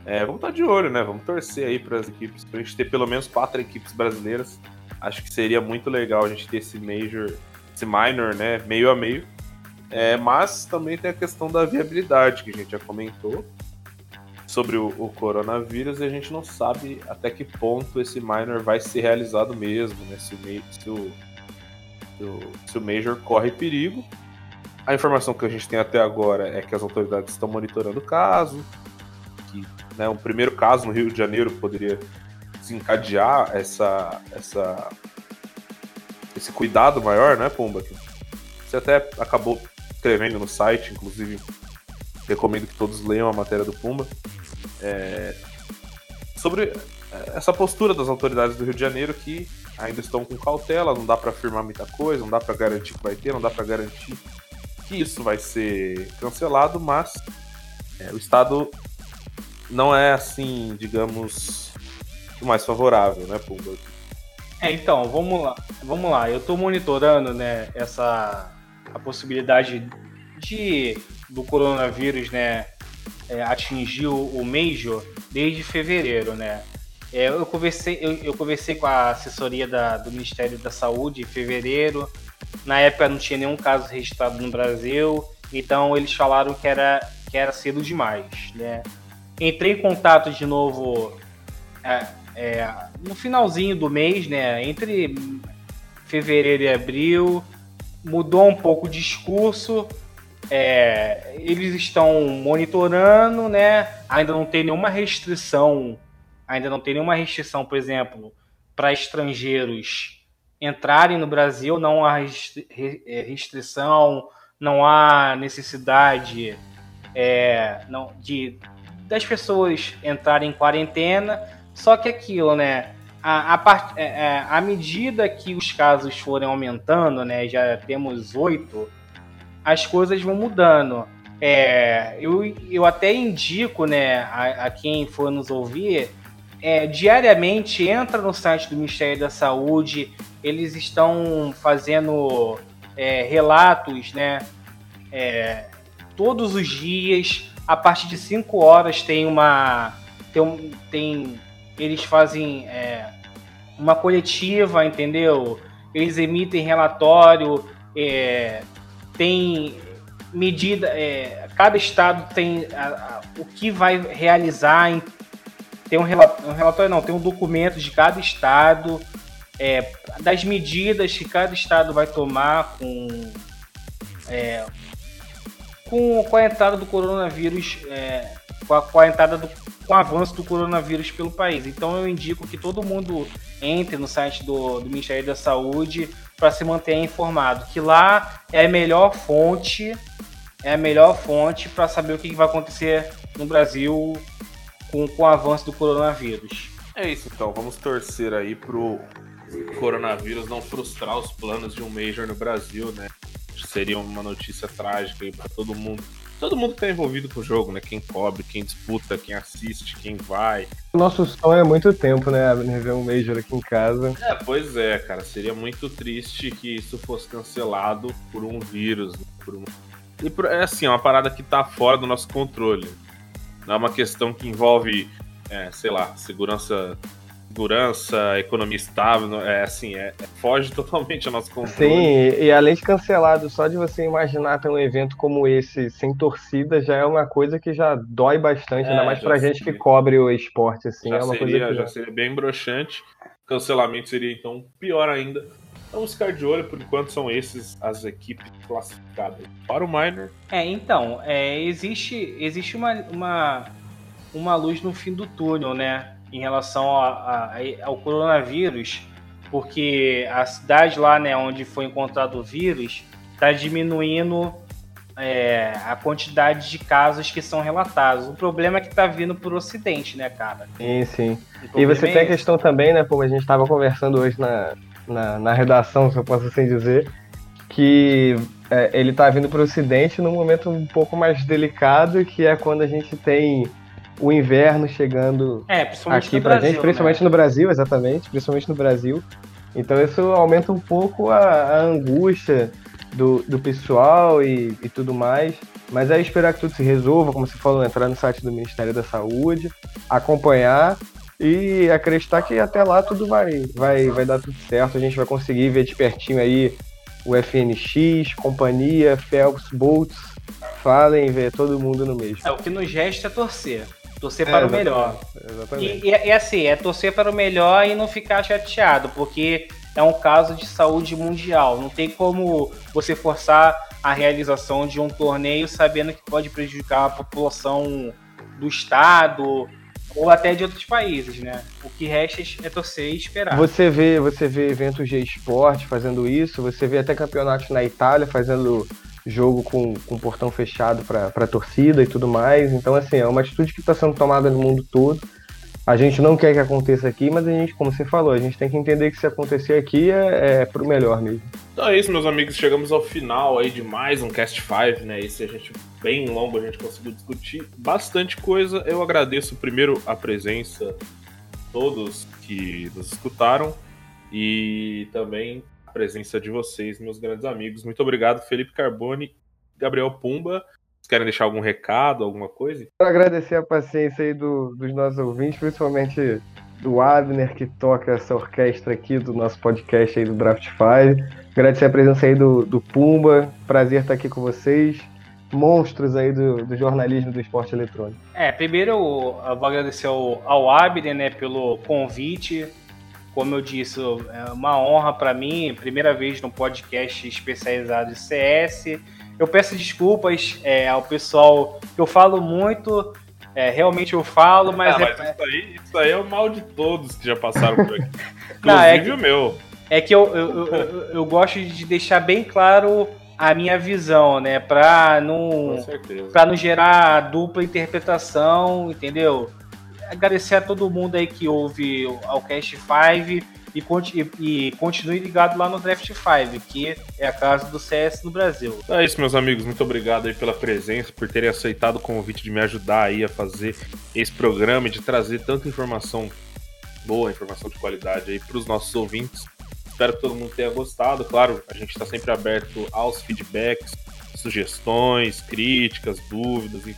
C: É, vamos estar de olho, né? Vamos torcer aí para as equipes, pra gente ter pelo menos quatro equipes brasileiras. Acho que seria muito legal a gente ter esse Major, esse Minor, né? Meio a meio. É, mas também tem a questão da viabilidade, que a gente já comentou sobre o, o coronavírus, e a gente não sabe até que ponto esse minor vai ser realizado mesmo, né? Se o, se o, se o, se o Major corre perigo. A informação que a gente tem até agora é que as autoridades estão monitorando o caso, que né, um primeiro caso no Rio de Janeiro poderia desencadear essa, essa, esse cuidado maior, né, Pumba? Você até acabou escrevendo no site, inclusive recomendo que todos leiam a matéria do Pumba. É, sobre essa postura das autoridades do Rio de Janeiro que ainda estão com cautela, não dá para afirmar muita coisa, não dá para garantir que vai ter, não dá para garantir que isso vai ser cancelado, mas é, o Estado não é assim, digamos, o mais favorável, né, Pumba?
E: É, então, vamos lá. Vamos lá. Eu tô monitorando, né, essa a possibilidade de do coronavírus, né, é, o Major desde fevereiro, né? É, eu conversei eu, eu conversei com a assessoria da- do Ministério da Saúde em fevereiro. Na época não tinha nenhum caso registrado no Brasil, então eles falaram que era que era cedo demais, né? Entrei em contato de novo é, é, no finalzinho do mês, né? Entre fevereiro e abril, mudou um pouco o discurso. é, eles estão monitorando, né? Ainda não tem nenhuma restrição, ainda não tem nenhuma restrição, por exemplo, para estrangeiros entrarem no Brasil, não há é, restrição, não há necessidade é, não, de das pessoas entrarem em quarentena. Só que aquilo, né? A, a, part- é, é, à medida que os casos forem aumentando, né? Já temos oito, as coisas vão mudando. É, eu, eu até indico, né, a, a quem for nos ouvir, é, diariamente entra no site do Ministério da Saúde, eles estão fazendo é, relatos, né, é, todos os dias, a partir de 5 horas tem uma. Tem, tem- eles fazem é, uma coletiva, entendeu? Eles emitem relatório, é, tem medida. é, cada estado tem a- a- o que vai realizar. em- tem um relatório, um relatório, não, tem um documento de cada estado, é, das medidas que cada estado vai tomar com. é, com, com a entrada do coronavírus, é, com, a, com a entrada do com o avanço do coronavírus pelo país. Então eu indico que todo mundo entre no site do, do Ministério da Saúde para se manter informado, que lá é a melhor fonte, é a melhor fonte para saber o que vai acontecer no Brasil com, com o avanço do coronavírus.
C: É isso então, vamos torcer aí pro coronavírus não frustrar os planos de um Major no Brasil, né? Seria uma notícia trágica pra todo mundo. Todo mundo que tá envolvido com o jogo, né? Quem cobre, quem disputa, quem assiste, quem vai.
D: O nosso sonho é muito tempo, né? Ver um Major aqui em casa.
C: É, pois é, cara. Seria muito triste que isso fosse cancelado por um vírus. né, Por um... E por- é assim, é uma parada que tá fora do nosso controle. Não é uma questão que envolve, é, sei lá, segurança, segurança, economia estável. não- É assim, é, é- foge [LAUGHS] totalmente ao nosso controle.
D: Sim, e, além de cancelado, só de você imaginar ter um evento como esse sem torcida já é uma coisa que já dói bastante,
C: É,
D: ainda mais pra gente
C: seria.
D: que cobre o esporte, assim,
C: já,
D: é uma
C: seria,
D: coisa que
C: já seria bem broxante. Cancelamento seria então pior ainda. Vamos ficar de olho, por enquanto são esses as equipes classificadas para o Minor.
E: É, então, é, existe, existe uma, uma, uma luz no fim do túnel, né? Em relação a- a- ao coronavírus, porque a cidade lá, né, onde foi encontrado o vírus, está diminuindo é, a quantidade de casos que são relatados. O problema é que está vindo por Ocidente, né, cara?
D: Sim, sim. E você
E: é
D: tem a questão também, né, como a gente estava conversando hoje na, na, na redação, se eu posso assim dizer, que é, ele tá vindo para o Ocidente num momento um pouco mais delicado, que é quando a gente tem o inverno chegando
E: É,
D: aqui pra
E: Brasil,
D: gente, principalmente
E: né?
D: no Brasil, exatamente, principalmente no Brasil. Então isso aumenta um pouco a, a angústia do, do pessoal e, e tudo mais. Mas é esperar que tudo se resolva, como você falou, entrar no site do Ministério da Saúde, acompanhar e acreditar que até lá tudo vai, vai, vai dar tudo certo. A gente vai conseguir ver de pertinho aí o FNX, companhia, Phelps, Boltz, falem, ver todo mundo no mesmo.
E: É, o que nos resta é torcer. Torcer
D: É,
E: para o
D: exatamente,
E: melhor.
D: Exatamente.
E: E, e, e assim, é torcer para o melhor e não ficar chateado, porque é um caso de saúde mundial. Não tem como você forçar a realização de um torneio sabendo que pode prejudicar a população do estado ou até de outros países, né? O que resta é torcer e esperar.
D: Você vê, você vê eventos de esporte fazendo isso, você vê até campeonatos na Itália fazendo jogo com, com portão fechado para torcida e tudo mais. Então, assim, é uma atitude que está sendo tomada no mundo todo. A gente não quer que aconteça aqui, mas a gente, como você falou, a gente tem que entender que se acontecer aqui é, é pro melhor mesmo.
C: Então é isso, meus amigos. Chegamos ao final aí de mais um Cast 5, né? Esse a gente bem longo, a gente conseguiu discutir bastante coisa. Eu agradeço primeiro a presença de todos que nos escutaram e também a presença de vocês, meus grandes amigos. Muito obrigado, Felipe Carboni, Gabriel Pumba. Vocês querem deixar algum recado, alguma coisa?
D: Quero agradecer a paciência aí do- dos nossos ouvintes, principalmente do Abner, que toca essa orquestra aqui do nosso podcast aí do Draft 5. Agradecer a presença aí do, do Pumba. Prazer estar aqui com vocês. Monstros aí do, do jornalismo do esporte eletrônico.
E: É, primeiro eu, eu vou agradecer ao, ao Abner, né, pelo convite. Como eu disse, é uma honra para mim, primeira vez num podcast especializado em CS. Eu peço desculpas é, ao pessoal que eu falo muito, é, realmente eu falo, mas,
C: Ah,
E: é,
C: mas isso, aí, isso aí é o mal de todos que já passaram por aqui. [LAUGHS] Inclusive
E: Não, é que-
C: o meu.
E: é que eu, eu, eu, eu- gosto de deixar bem claro a minha visão, né, pra não... Pra não gerar dupla interpretação, entendeu? Agradecer a todo mundo aí que ouve ao Cast 5 e, e continue ligado lá no Draft 5, que é a casa do CS no Brasil.
C: É isso, meus amigos. Muito obrigado aí pela presença, por terem aceitado o convite de me ajudar aí a fazer esse programa e de trazer tanta informação boa, informação de qualidade aí para os nossos ouvintes. Espero que todo mundo tenha gostado. Claro, a gente está sempre aberto aos feedbacks, sugestões, críticas, dúvidas e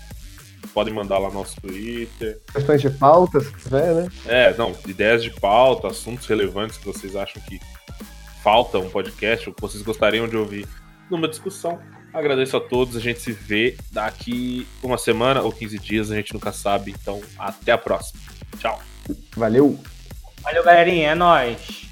C: podem mandar lá no nosso Twitter.
D: Questões de pauta, se tiver, né?
C: É, não, ideias de pauta, assuntos relevantes que vocês acham que falta um podcast ou que vocês gostariam de ouvir numa discussão. Agradeço a todos, a gente se vê daqui uma semana ou 15 dias, a gente nunca sabe. Então, até a próxima. Tchau.
D: Valeu!
E: Valeu, galerinha, é nóis!